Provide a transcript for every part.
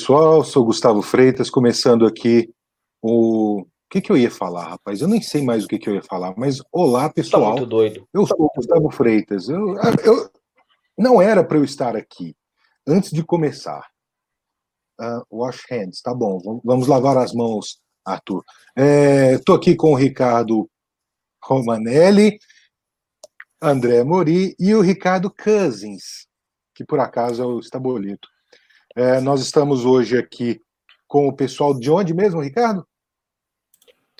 Olá, pessoal. Sou Gustavo Freitas, começando aqui o. O que, que eu ia falar, rapaz? Eu nem sei mais o que, que eu ia falar, mas olá, tá pessoal. Tá muito doido. Eu sou o Gustavo Freitas. Eu, eu, não era para eu estar aqui. Antes de começar, uh, wash hands, tá bom. Vamos lavar as mãos, Arthur. Estou é, aqui com o Ricardo Romanelli, André Mori e o Ricardo Cousins, que por acaso é o Estabolito. É, nós estamos hoje aqui com o pessoal de onde mesmo, Ricardo?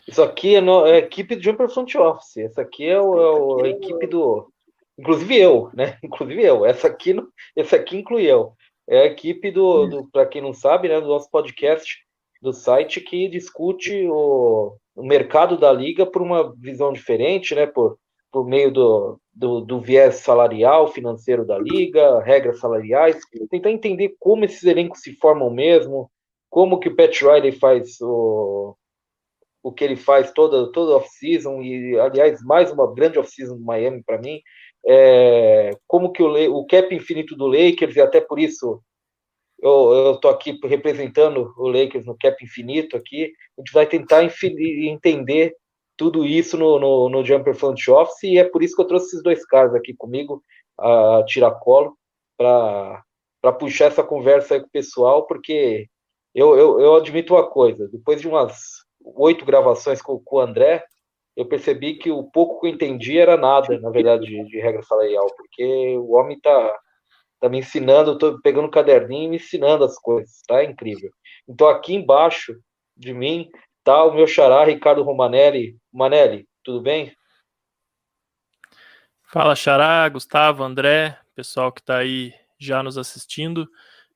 Isso aqui é, no, é a equipe do Jumper Front Office. Essa aqui é, o, é o, a equipe do. Inclusive eu, né? Inclusive eu. Essa aqui, essa aqui inclui eu. É a equipe do, do para quem não sabe, né, do nosso podcast do site que discute o, o mercado da liga por uma visão diferente, né? Por, por meio do, do, do, viés salarial, financeiro da liga, regras salariais, tentar entender como esses elencos se formam mesmo, como que o Pat Riley faz o, o que ele faz toda, toda off-season, e aliás, mais uma grande off-season do Miami para mim, é, como que o, o cap infinito do Lakers, e até por isso eu estou aqui representando o Lakers no cap infinito aqui, a gente vai tentar entender tudo isso no, no, no Jumper Front Office, e é por isso que eu trouxe esses dois caras aqui comigo, a Tiracolo, para puxar essa conversa aí com o pessoal, porque eu, eu, eu admito uma coisa, depois de umas oito gravações com, com o André, eu percebi que o pouco que eu entendi era nada, na verdade, de, de regra salarial, porque o homem tá, tá me ensinando, tô pegando um caderninho e me ensinando as coisas, tá? É incrível. Então aqui embaixo de mim tá o meu xará, Ricardo Romanelli. Manelli, tudo bem? Fala, xará, Gustavo, André, pessoal que está aí já nos assistindo.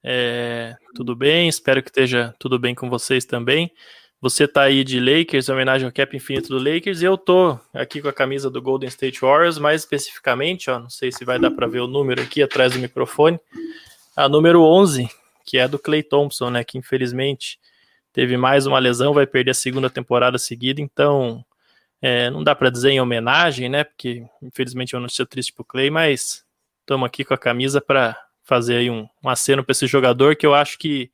É, tudo bem? Espero que esteja tudo bem com vocês também. Você tá aí de Lakers, homenagem ao cap infinito do Lakers, e eu tô aqui com a camisa do Golden State Warriors, mais especificamente, ó, não sei se vai dar para ver o número aqui atrás do microfone, a número 11, que é do Clay Thompson, né, que infelizmente teve mais uma lesão, vai perder a segunda temporada seguida, então é, não dá para dizer em homenagem, né? Porque infelizmente eu não estou triste pro Clay, mas estamos aqui com a camisa para fazer aí um, um aceno para esse jogador que eu acho que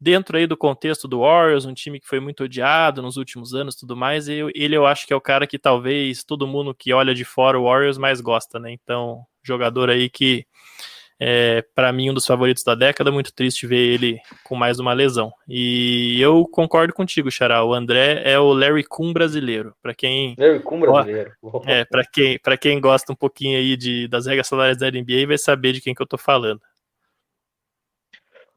dentro aí do contexto do Warriors, um time que foi muito odiado nos últimos anos, tudo mais, eu, ele eu acho que é o cara que talvez todo mundo que olha de fora o Warriors mais gosta, né? Então, jogador aí que é, para mim, um dos favoritos da década. Muito triste ver ele com mais uma lesão. E eu concordo contigo, Xará. O André é o Larry Kuhn brasileiro. Para quem Larry Kuhn brasileiro. É, para quem para quem gosta um pouquinho aí de das regras salariais da NBA vai saber de quem que eu tô falando.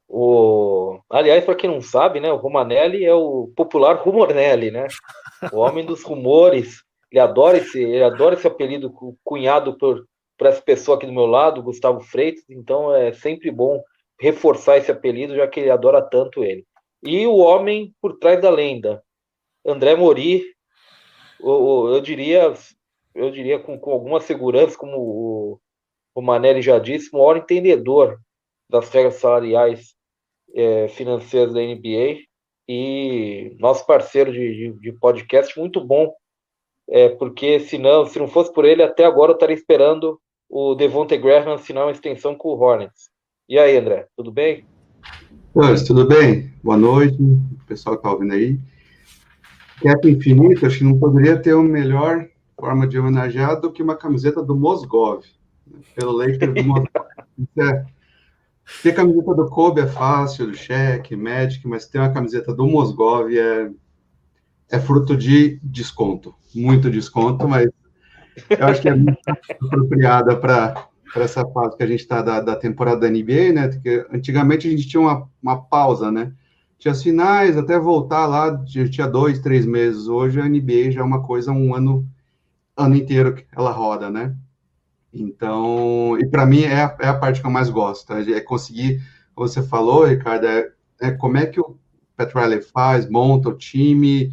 O... Aliás, para quem não sabe, né, o Romanelli é o popular Rumornelli, né? O homem dos rumores. Ele adora esse, ele adora esse apelido cunhado por para essa pessoa aqui do meu lado, Gustavo Freitas, então é sempre bom reforçar esse apelido, já que ele adora tanto ele. E o homem por trás da lenda, André Mori, eu, eu diria, eu diria com, com alguma segurança, como o, o Manelli já disse, o maior entendedor das regras salariais é, financeiras da NBA e nosso parceiro de, de, de podcast, muito bom, é, porque se não, se não fosse por ele, até agora eu estaria esperando o Devonte Graham assinar uma extensão com o Hornets. E aí, André, tudo bem? Pois, tudo bem? Boa noite, pessoal que está ouvindo aí. Cap Infinito, acho que não poderia ter uma melhor forma de homenagear do que uma camiseta do Mosgov, né? pelo Lakers do Mosgov. é, ter camiseta do Kobe é fácil, do Shaq, Magic, mas ter uma camiseta do Mosgov é, é fruto de desconto, muito desconto, mas eu acho que é muito apropriada para essa fase que a gente está da, da, temporada da NBA, né? Porque antigamente a gente tinha uma, uma pausa, né? Tinha as finais, até voltar lá, tinha dois, três meses. Hoje a NBA já é uma coisa, um ano, ano inteiro que ela roda, né? Então, e para mim é a, é a parte que eu mais gosto, tá? é conseguir, você falou, Ricardo, é, é como é que o Pat Riley faz, monta o time,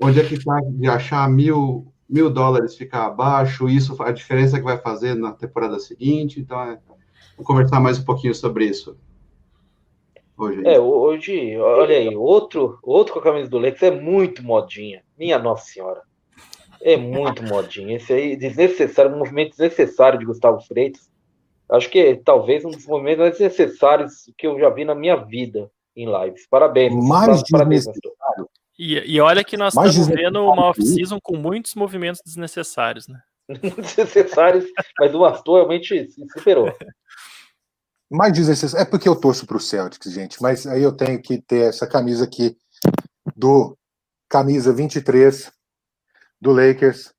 onde é que está de achar mil mil dólares ficar abaixo, isso a diferença que vai fazer na temporada seguinte. Então, é, vou conversar mais um pouquinho sobre isso. Hoje. É, hoje, olha aí, outro, outro com a camisa do Lakers é muito modinha. Minha Nossa Senhora. É muito modinha. Esse aí, desnecessário, um movimento desnecessário de Gustavo Freitas. Acho que é, talvez um dos movimentos mais necessários que eu já vi na minha vida. em lives. Parabéns. Mais parabéns, desnecessário. E, e olha que nós Mais estamos vendo uma que off-season com muitos movimentos desnecessários, né? desnecessários, mas o Astor realmente se superou. Mais desnecessário. É porque eu torço para o Celtics, gente, mas aí eu tenho que ter essa camisa aqui do camisa 23 do Lakers,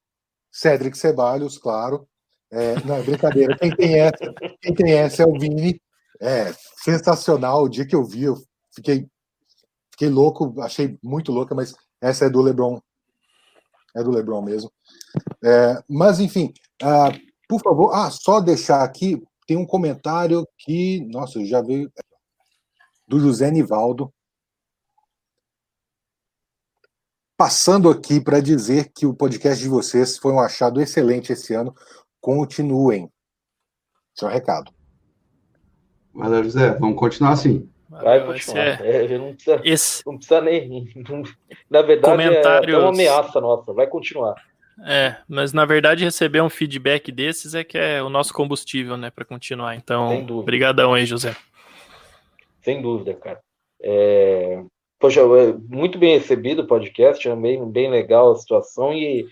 Cedric Ceballos, claro. É, não, é brincadeira. Quem tem essa, quem tem essa é o Vini. É sensacional. O dia que eu vi, eu fiquei, fiquei louco, achei muito louca, mas essa é do LeBron. É do LeBron mesmo. É, mas, enfim, ah, por favor, ah, só deixar aqui, tem um comentário que, nossa, já veio do José Nivaldo. Passando aqui para dizer que o podcast de vocês foi um achado excelente esse ano. Continuem. Esse é recado. Valeu, José. Vamos continuar assim. Vai Esse continuar. é- É, não, precisa, esse, não precisa nem. não- na verdade, é Comentários. até uma ameaça nossa. Vai continuar. é, mas na verdade receber um feedback desses é que é o nosso combustível, né, para continuar. Sem Então, dúvida. brigadão aí, José. Sem dúvida, cara. É, Poxa, é muito bem recebido o podcast, é bem, bem legal a situação e,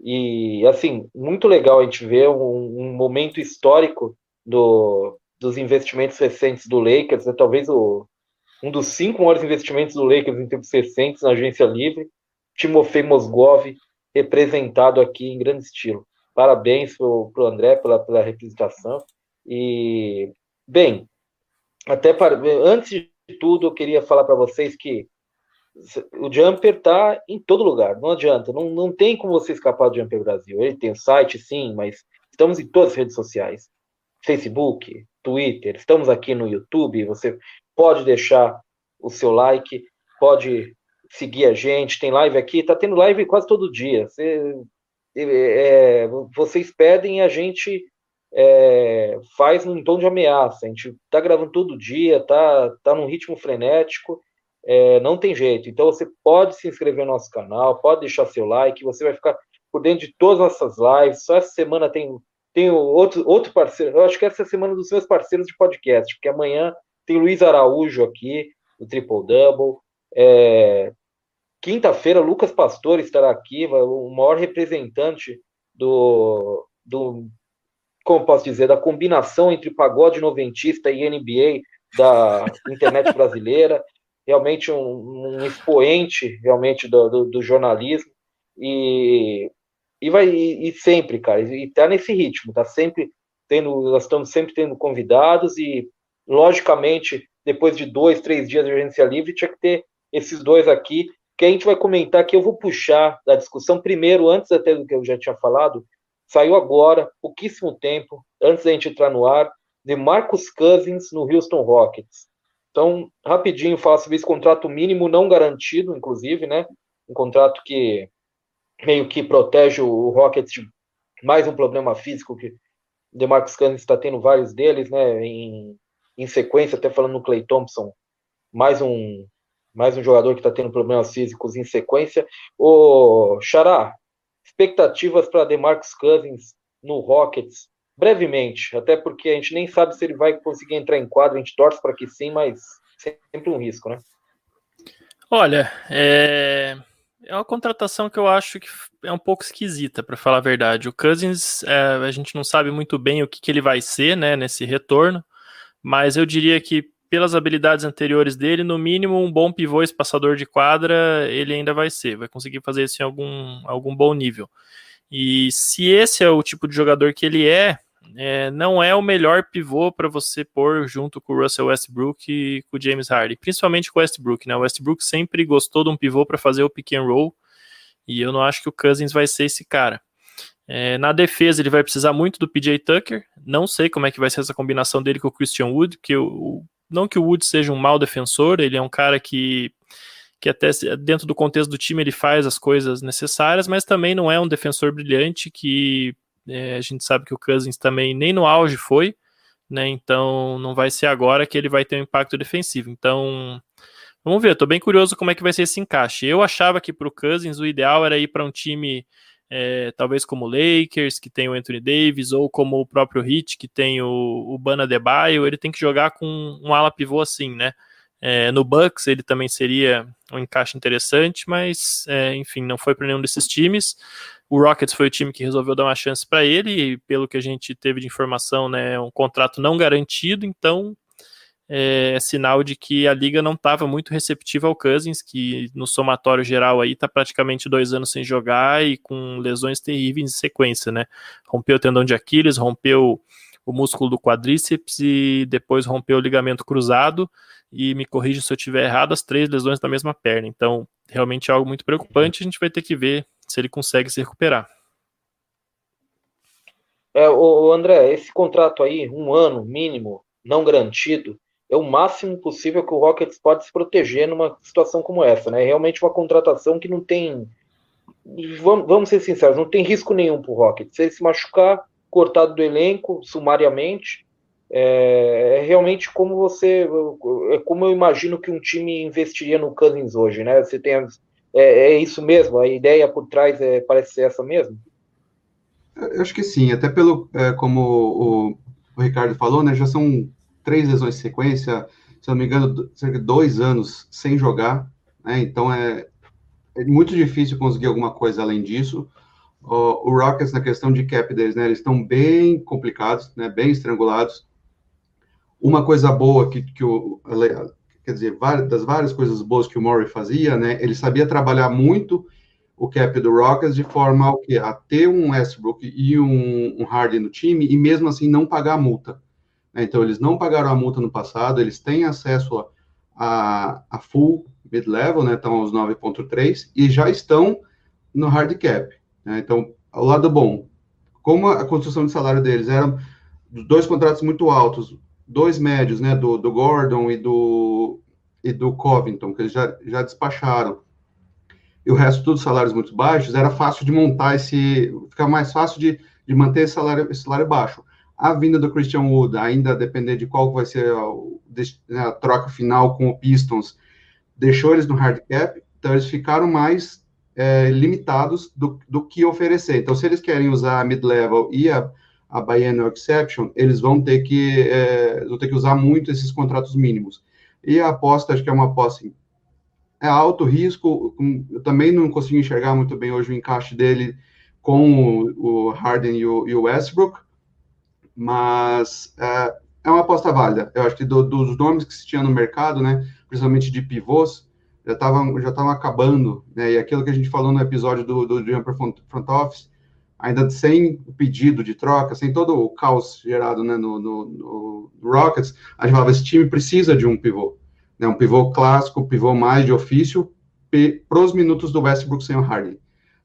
e assim, muito legal a gente ver um, um momento histórico do, dos investimentos recentes do Lakers, é talvez o, um dos cinco maiores investimentos do Lakers em tempos recentes na agência livre, Timofei Mosgov, representado aqui em grande estilo. Parabéns para o André pela, pela representação. E, bem, até para, antes de tudo, eu queria falar para vocês que o Jumper tá em todo lugar, não adianta, não, não tem como você escapar do Jumper Brasil. Ele tem o site, sim, mas estamos em todas as redes sociais: Facebook, Twitter, estamos aqui no YouTube. Você pode deixar o seu like, pode seguir a gente. Tem live aqui, tá tendo live quase todo dia. Você, é, vocês pedem, a gente é, faz num tom de ameaça. A gente tá gravando todo dia, tá, tá num ritmo frenético. É, não tem jeito. Então você pode se inscrever no nosso canal, pode deixar seu like, você vai ficar por dentro de todas as nossas lives. Só essa semana tem, tem outro, outro parceiro. Eu acho que essa é a semana dos meus parceiros de podcast, porque amanhã tem Luiz Araújo aqui, do Triple Double. É, Quinta-feira, Lucas Pastor estará aqui, o maior representante do, do, como posso dizer, da combinação entre pagode noventista e NBA da internet brasileira realmente um, um expoente realmente do, do, do, jornalismo e, e vai e, e, sempre, cara, e tá nesse ritmo, tá sempre tendo, nós estamos sempre tendo convidados e logicamente depois de dois, três dias de agência livre tinha que ter esses dois aqui que a gente vai comentar que eu vou puxar da discussão primeiro, antes até do que eu já tinha falado, saiu agora, pouquíssimo tempo, antes da gente entrar no ar, de Marcus Cousins no Houston Rockets. Então, rapidinho, falar sobre esse contrato mínimo não garantido, inclusive, né? Um contrato que meio que protege o Rockets de mais um problema físico que o DeMarcus Cousins está tendo vários deles, né? Em, em sequência, até falando no Clay Thompson, mais um mais um jogador que está tendo problemas físicos em sequência. O Xará, expectativas para DeMarcus Cousins no Rockets brevemente, até porque a gente nem sabe se ele vai conseguir entrar em quadro, a gente torce para que sim, mas sempre um risco, né? Olha, é, é uma contratação que eu acho que é um pouco esquisita, para falar a verdade. O Cousins, é, a gente não sabe muito bem o que, que ele vai ser, né, nesse retorno, mas eu diria que pelas habilidades anteriores dele, no mínimo um bom pivô espaçador de quadra, ele ainda vai ser, vai conseguir fazer isso em algum, algum bom nível. E se esse é o tipo de jogador que ele é, é, não é o melhor pivô para você pôr junto com o Russell Westbrook e com o James Harden, principalmente com o Westbrook, né? O Westbrook sempre gostou de um pivô para fazer o pick and roll, e eu não acho que o Cousins vai ser esse cara. É, na defesa, ele vai precisar muito do PJ Tucker. Não sei como é que vai ser essa combinação dele com o Christian Wood, que o, não que o Wood seja um mau defensor, ele é um cara que, que até dentro do contexto do time ele faz as coisas necessárias, mas também não é um defensor brilhante que é, a gente sabe que o Cousins também nem no auge foi, né? Então não vai ser agora que ele vai ter um impacto defensivo. Então vamos ver, estou bem curioso como é que vai ser esse encaixe. Eu achava que para o Cousins o ideal era ir para um time é, talvez como o Lakers, que tem o Anthony Davis, ou como o próprio Heat, que tem o, o Bana Debaio, ele tem que jogar com um ala pivô assim, né? É, no Bucks ele também seria um encaixe interessante, mas é, enfim, não foi para nenhum desses times. O Rockets foi o time que resolveu dar uma chance para ele, e pelo que a gente teve de informação, né, é um contrato não garantido, então é, é sinal de que a liga não estava muito receptiva ao Cousins, que no somatório geral aí está praticamente dois anos sem jogar e com lesões terríveis em sequência, né? Rompeu o tendão de Aquiles, rompeu o músculo do quadríceps e depois rompeu o ligamento cruzado e me corrija se eu estiver errado, as três lesões da mesma perna. Então, realmente é algo muito preocupante, a gente vai ter que ver se ele consegue se recuperar. É, o André, esse contrato aí, um ano mínimo, não garantido, é o máximo possível que o Rockets pode se proteger numa situação como essa, né? É realmente uma contratação que não tem. Vamos, vamos ser sinceros, não tem risco nenhum para o Rockets. Se ele se machucar, cortado do elenco, sumariamente, é, é, realmente como você. É como eu imagino que um time investiria no Cousins hoje, né? Você tem. É, é isso mesmo? A ideia por trás é, parece ser essa mesmo? Eu acho que sim, até pelo. É, como o, o Ricardo falou, né? Já são três lesões em sequência, se não me engano, cerca de dois anos sem jogar, né? Então é, é muito difícil conseguir alguma coisa além disso. O, Rockets, na questão de cap deles, né? Eles estão bem complicados, né? Bem estrangulados. Uma coisa boa que, que o quer dizer, das várias coisas boas que o Murray fazia, né? Ele sabia trabalhar muito o cap do Rockets de forma a ter um Westbrook e um, um Harden no time e mesmo assim não pagar a multa. Né? Então, eles não pagaram a multa no passado, eles têm acesso a, a full mid-level, né? Estão aos 9,3 e já estão no hard cap. Né? Então, ao lado bom, como a construção de salário deles era dois contratos muito altos, dois médios, né? Do, do Gordon e do, e do Covington, que eles já, já despacharam. E o resto, todos salários muito baixos, era fácil de montar esse. ficar mais fácil de, de manter esse salário, esse salário baixo a vinda do Christian Wood, ainda depender de qual vai ser a, né, a, troca final com o Pistons, deixou eles no hard cap, então eles ficaram mais é, limitados do, do que oferecer. Então, se eles querem usar a mid-level e a, a biennial exception, eles vão ter que é, vão ter que usar muito esses contratos mínimos. E a aposta, acho que é uma aposta assim, é alto risco, eu também não consigo enxergar muito bem hoje o encaixe dele com o, o Harden e o, e o Westbrook, mas é, é uma aposta válida. Eu acho que do, dos nomes que se tinha no mercado, né, principalmente de pivôs, já estavam já tavam acabando, né, e aquilo que a gente falou no episódio do, do Jumper Front Office, ainda sem o pedido de troca, sem todo o caos gerado né, no, no, no Rockets, a gente falava, esse time precisa de um pivô, né, um pivô clássico, pivô mais de ofício, para os minutos do Westbrook sem o Harden,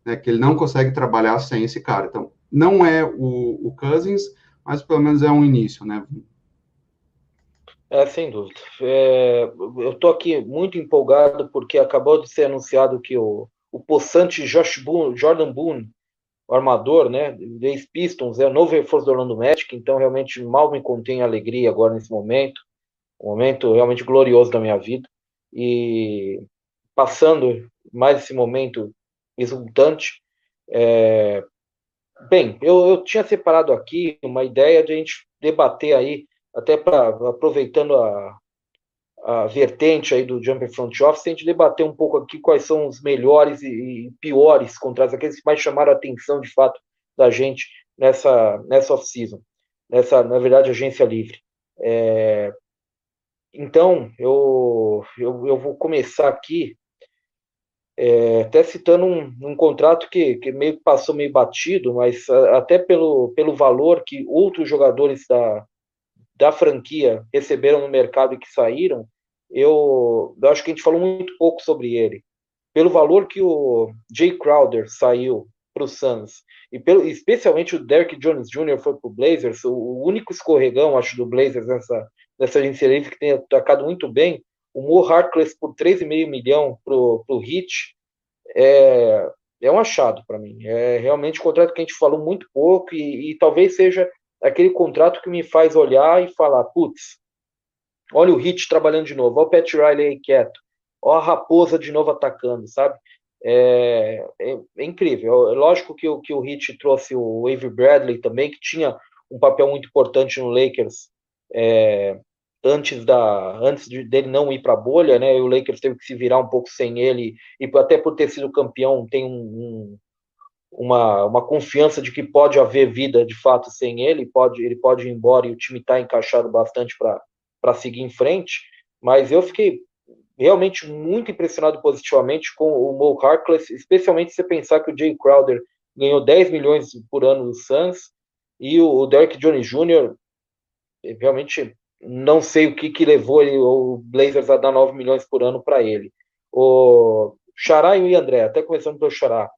né, que ele não consegue trabalhar sem esse cara. Então, não é o, o Cousins, mas pelo menos é um início, né? É, sem dúvida. É, eu estou aqui muito empolgado porque acabou de ser anunciado que o, o possante Josh Boone, Jordan Boone, o armador, né, ex Pistons, é o novo reforço do Orlando Magic, então realmente mal me contém alegria agora nesse momento, um momento realmente glorioso da minha vida, e passando mais esse momento exultante, é, Bem, eu, eu tinha separado aqui uma ideia de a gente debater aí, até para aproveitando a, a vertente aí do Jumper Front Office, a gente debater um pouco aqui quais são os melhores e, e piores contratos, aqueles que mais chamaram a atenção de fato da gente nessa, nessa off-season, nessa, na verdade, agência livre. É, então, eu, eu, eu vou começar aqui é, até citando um, um contrato que, que, meio passou meio batido, mas até pelo, pelo valor que outros jogadores da, da franquia receberam no mercado e que saíram, eu, eu acho que a gente falou muito pouco sobre ele. Pelo valor que o Jay Crowder saiu para o Suns, e pelo, especialmente o Derrick Jones Jr. foi para o Blazers, o, o, único escorregão, acho, do Blazers nessa, nessa agência livre que tem atacado muito bem, o Mo Harkless por 3,5 milhão para o Hit é, é um achado para mim. É realmente um contrato que a gente falou muito pouco e, e, talvez seja aquele contrato que me faz olhar e falar, putz, olha o Hit trabalhando de novo, olha o Pat Riley aí quieto, olha a Raposa de novo atacando, sabe? É, é, é incrível. É lógico que, que o Hit trouxe o Avery Bradley também, que tinha um papel muito importante no Lakers é, antes da antes de, dele não ir para a bolha, né? O Lakers teve que se virar um pouco sem ele e até por ter sido campeão tem um, um, uma, uma confiança de que pode haver vida de fato sem ele, pode ele pode ir embora e o time está encaixado bastante para seguir em frente. Mas eu fiquei realmente muito impressionado positivamente com o Mo Harkless, especialmente se pensar que o Jay Crowder ganhou 10 milhões por ano no Suns e o Derek Johnny Jr. realmente não sei o que, que levou ele, o Blazers a dar 9 milhões por ano para ele. O Xará e o André, até começando pelo Xará,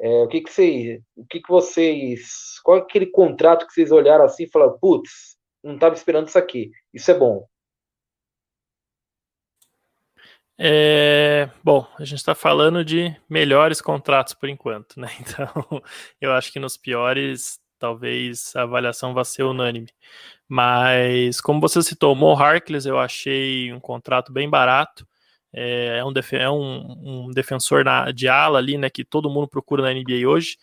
é, o que que vocês, o que que vocês, qual é aquele contrato que vocês olharam assim e falaram, putz, não estava esperando isso aqui, isso é bom. É, bom, a gente está falando de melhores contratos por enquanto, né? Então, eu acho que nos piores, talvez a avaliação vá ser unânime. Mas, como você citou, o Mo Harkless, eu achei um contrato bem barato. É, é um, é um, um defensor na, de ala ali, né? Que todo mundo procura na NBA hoje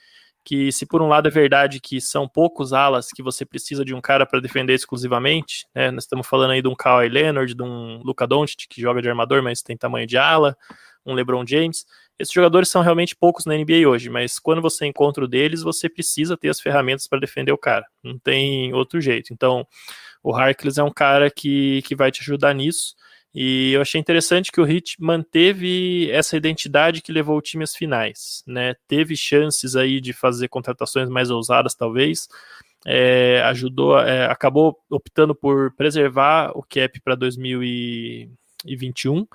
que se por um lado é verdade que são poucos alas que você precisa de um cara para defender exclusivamente, né? Nós estamos falando aí de um Kawhi Leonard, de um Luka Doncic que joga de armador, mas tem tamanho de ala, um LeBron James. Esses jogadores são realmente poucos na NBA hoje, mas quando você encontra o deles, você precisa ter as ferramentas para defender o cara. Não tem outro jeito. Então, o Harkless é um cara que, que vai te ajudar nisso. E eu achei interessante que o Heat manteve essa identidade que levou o time às finais, né? Teve chances aí de fazer contratações mais ousadas, talvez. É, ajudou, é, acabou optando por preservar o cap para 2021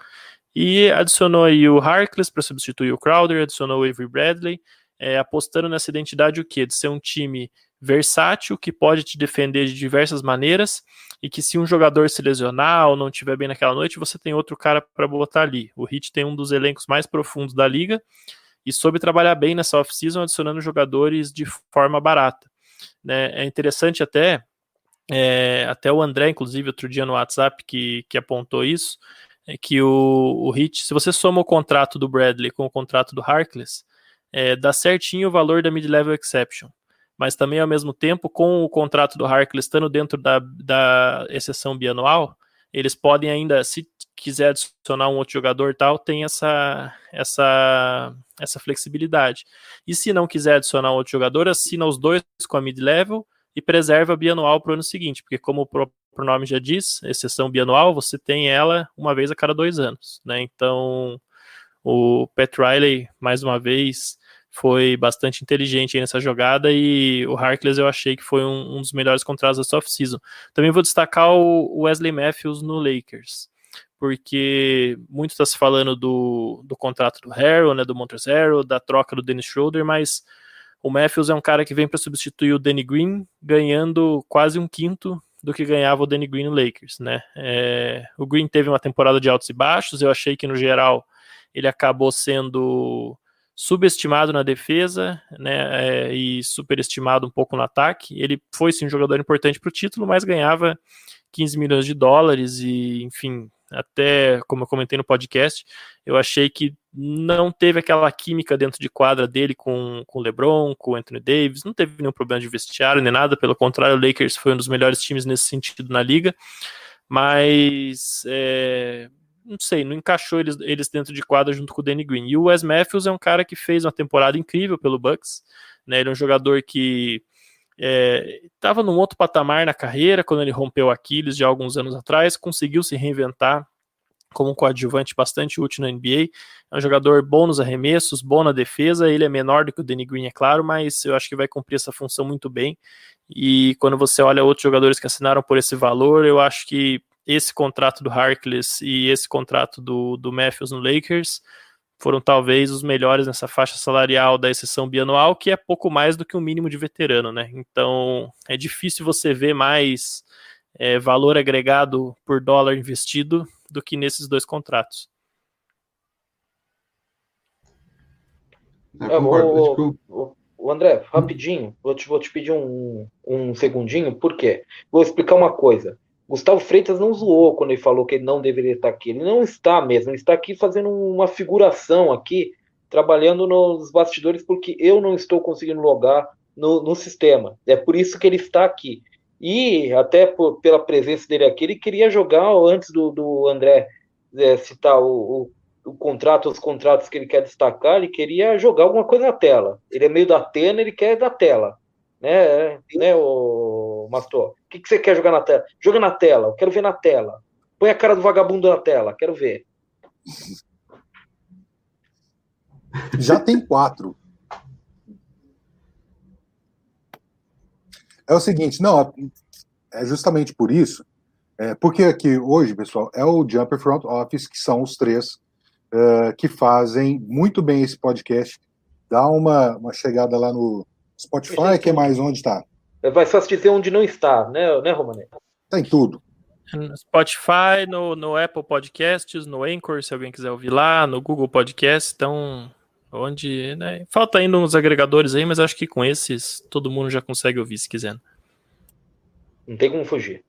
e adicionou aí o Harkless para substituir o Crowder, adicionou o Avery Bradley, é, apostando nessa identidade o quê? De ser um time versátil que pode te defender de diversas maneiras e que se um jogador se lesionar ou não estiver bem naquela noite, você tem outro cara para botar ali. O Heat tem um dos elencos mais profundos da liga e soube trabalhar bem nessa off-season adicionando jogadores de forma barata. Né? É interessante até, é, até o André, inclusive, outro dia no WhatsApp que, que apontou isso, é que o, o Heat, se você soma o contrato do Bradley com o contrato do Harkless, é, dá certinho o valor da mid-level exception mas também ao mesmo tempo, com o contrato do Harkless estando dentro da, da exceção bianual, eles podem ainda, se quiser adicionar um outro jogador tal, tem essa, essa, essa flexibilidade. E se não quiser adicionar um outro jogador, assina os dois com a mid-level e preserva a bianual para o ano seguinte, porque como o próprio nome já diz, exceção bianual, você tem ela uma vez a cada dois anos, né? Então, o Pat Riley, mais uma vez, foi bastante inteligente nessa jogada e o Harkless eu achei que foi um, um dos melhores contratos da off-season. Também vou destacar o Wesley Matthews no Lakers, porque muito está se falando do, do contrato do Harrell, né, do Montrezl Harrell, da troca do Dennis Schroeder, mas o Matthews é um cara que vem para substituir o Danny Green, ganhando quase um quinto do que ganhava o Danny Green no Lakers, né? É, o Green teve uma temporada de altos e baixos, eu achei que no geral ele acabou sendo subestimado na defesa né, é, e superestimado um pouco no ataque. Ele foi sim um jogador importante para o título, mas ganhava 15 milhões de dólares e, enfim, até como eu comentei no podcast, eu achei que não teve aquela química dentro de quadra dele com, o LeBron, com o Anthony Davis, não teve nenhum problema de vestiário nem nada, pelo contrário, o Lakers foi um dos melhores times nesse sentido na liga, mas é, não sei, não encaixou eles, eles dentro de quadra junto com o Danny Green. E o Wes Matthews é um cara que fez uma temporada incrível pelo Bucks, né? Ele é um jogador que estava é, num outro patamar na carreira quando ele rompeu Aquiles de alguns anos atrás, conseguiu se reinventar como um coadjuvante bastante útil na NBA. É um jogador bom nos arremessos, bom na defesa. Ele é menor do que o Danny Green, é claro, mas eu acho que vai cumprir essa função muito bem. E quando você olha outros jogadores que assinaram por esse valor, eu acho que esse contrato do Harkless e esse contrato do, do Matthews no Lakers foram talvez os melhores nessa faixa salarial da exceção bianual, que é pouco mais do que um mínimo de veterano, né? Então é difícil você ver mais é, valor agregado por dólar investido do que nesses dois contratos. É, o, o, o, André, rapidinho, vou te, vou te pedir um, um segundinho, por quê? Vou explicar uma coisa. Gustavo Freitas não zoou quando ele falou que ele não deveria estar aqui. Ele não está mesmo, ele está aqui fazendo uma figuração aqui, trabalhando nos bastidores, porque eu não estou conseguindo logar no, no sistema. É por isso que ele está aqui. E até por, pela presença dele aqui, ele queria jogar antes do, do André é, citar o, o, o, contrato, os contratos que ele quer destacar, ele queria jogar alguma coisa na tela. Ele é meio da Atena, ele quer da tela. Né, né o Mastor? O que, que você quer jogar na tela? Joga na tela, eu quero ver na tela. Põe a cara do vagabundo na tela, quero ver. Já tem quatro. É o seguinte, não, é justamente por isso, é, porque aqui hoje, pessoal, é o Jumper Front Office, que são os três uh, que fazem muito bem esse podcast. Dá uma, uma chegada lá no Spotify, que é mais onde está. Vai só se dizer onde não está, né, né Romané? Tem tudo. No Spotify, no, no Apple Podcasts, no Anchor, se alguém quiser ouvir lá, no Google Podcasts, então Onde, né, falta ainda uns agregadores aí, mas acho que com esses todo mundo já consegue ouvir se quiser. Não tem como fugir.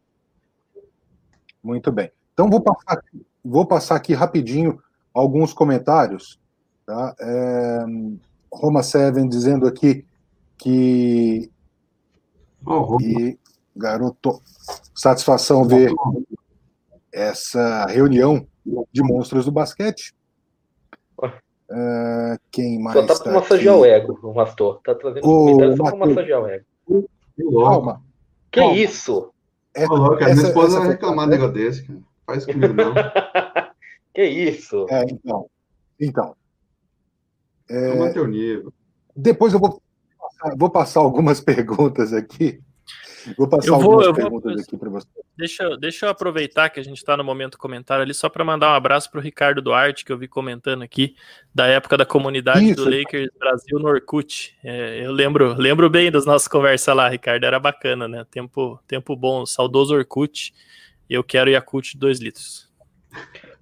Muito bem. Então vou passar, vou passar aqui rapidinho alguns comentários. Tá? É, Roma Seven dizendo aqui que oh, e, garoto, satisfação ver essa reunião de monstros do basquete. Uh, quem mais? Só tá para tá massagear aqui? o ego, o Mastor. Tá trazendo o comentário só para massagear o ego. Calma. Que Calma. isso? É, louco, essa, minha esposa vai reclamar de negócio desse, cara. Faz comigo, não. que isso? É, então. Então. É, o nível. Depois eu vou, vou passar algumas perguntas aqui Vou passar eu vou, algumas eu perguntas vou, aqui para você. Deixa, deixa eu aproveitar que a gente está no momento comentário ali, só para mandar um abraço para o Ricardo Duarte, que eu vi comentando aqui, da época da comunidade Isso. do Lakers Brasil no Orkut. É, eu lembro, lembro bem das nossas conversas lá, Ricardo, era bacana, né? Tempo, tempo bom, saudoso Orkut. Eu quero Yakut 2 litros.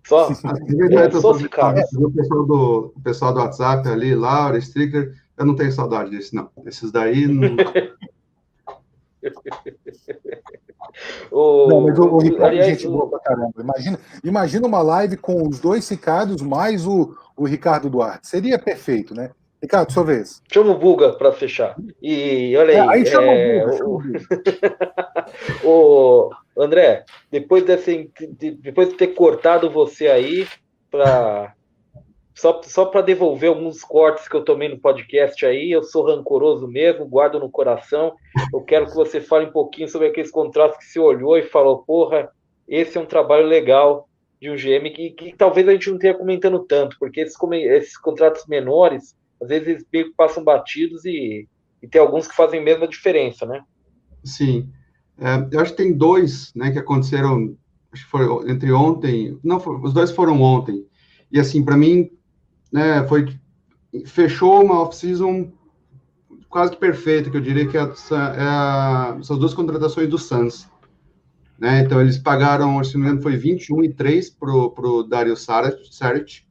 Só, é, só o pessoal do o pessoal do WhatsApp ali, Laura, Stricker, eu não tenho saudade desse, não. Esses daí não. o, não, mas o, o Ricardo aliás, é gente boa pra caramba. Imagina, imagina uma live com os dois Ricardos mais o, o Ricardo Duarte. Seria perfeito, né? Ricardo, sua vez. Chama o Buga para fechar. E olha aí. É, aí chama é, o Buga. O, o, André, depois, desse, depois de ter cortado você aí para só, só para devolver alguns cortes que eu tomei no podcast aí, eu sou rancoroso mesmo, guardo no coração. Eu quero que você fale um pouquinho sobre aqueles contratos que você olhou e falou, porra, esse é um trabalho legal de um GM que, que talvez a gente não tenha comentando tanto, porque esses, esses contratos menores, às vezes eles meio que passam batidos e, e tem alguns que fazem mesmo a diferença, né? Sim. É, eu acho que tem dois, né, que aconteceram, acho que foi entre ontem, não, os dois foram ontem. E assim, para mim, né, foi fechou uma off-season quase que perfeita, que eu diria que é, é a, são as duas contratações do Suns. Né? Então, eles pagaram, se não me engano, foi 21 e 3 para o Dario Saric.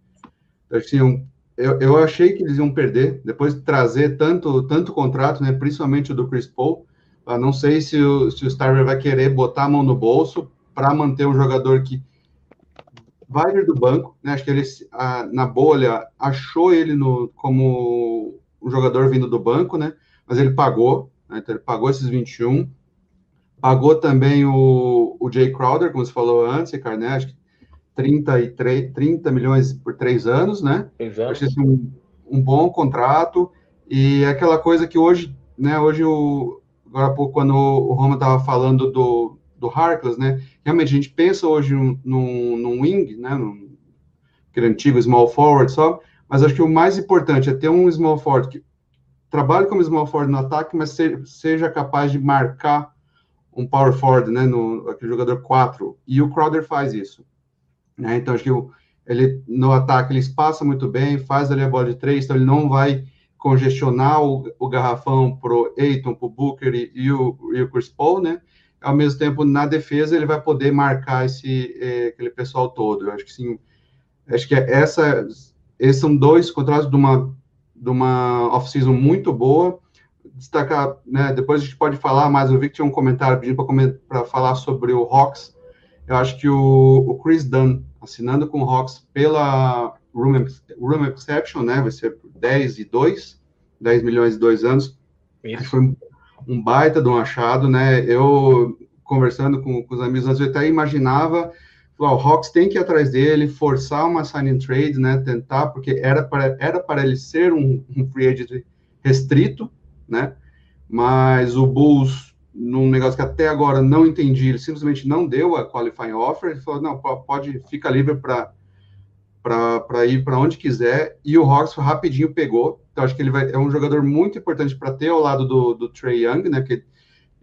Assim, eu, eu achei que eles iam perder, depois de trazer tanto, tanto contrato, né, principalmente o do Chris Paul. Eu não sei se o, se o Starver vai querer botar a mão no bolso para manter um jogador que vai vir do banco, né? Acho que ele, a, na bolha, achou ele no, como um jogador vindo do banco, né? Mas ele pagou, né? Então ele pagou esses 21. Pagou também o, o Jay Crowder, como você falou antes, Ricardo, né? Acho que 33, 30 milhões por três anos, né? Exato. Acho que um, um bom contrato. E é aquela coisa que hoje, né? Hoje, o, agora há pouco, quando o Roma estava falando do, do Harkless, né? Realmente a gente pensa hoje num, num wing, né? Num, aquele antigo small forward só, mas acho que o mais importante é ter um small forward que trabalhe como small forward no ataque, mas se, seja capaz de marcar um power forward, né? No aquele jogador 4. E o Crowder faz isso, né? Então acho que o, ele no ataque ele espaça muito bem, faz ali a bola de três, então ele não vai congestionar o, o garrafão pro Aiton, pro Booker e, e, o, e o Chris Paul, né? Ao mesmo tempo na defesa ele vai poder marcar esse é, aquele pessoal todo. Eu acho que sim, acho que essa esses são dois contratos de uma de uma off-season muito boa. Destacar, né, depois a gente pode falar, mas eu vi que tinha um comentário pedindo para falar sobre o Hawks. Eu acho que o, o Chris Dunn, assinando com o Hawks pela Room, room Exception, né, vai ser 10 e 2, 10 milhões e 2 anos. Isso. Foi um baita de um achado, né? Eu, conversando com, com os amigos, eu até imaginava o Hawks tem que ir atrás dele, forçar uma sign trade, né? Tentar, porque era para, era para ele ser um, um free agent restrito, né? Mas o Bulls, num negócio que até agora não entendi, ele simplesmente não deu a qualifying offer. Ele falou: não, pode, fica livre para para ir para onde quiser. E o Hawks rapidinho pegou. Então, acho que ele vai, é um jogador muito importante para ter ao lado do, do Trey Young, né? Que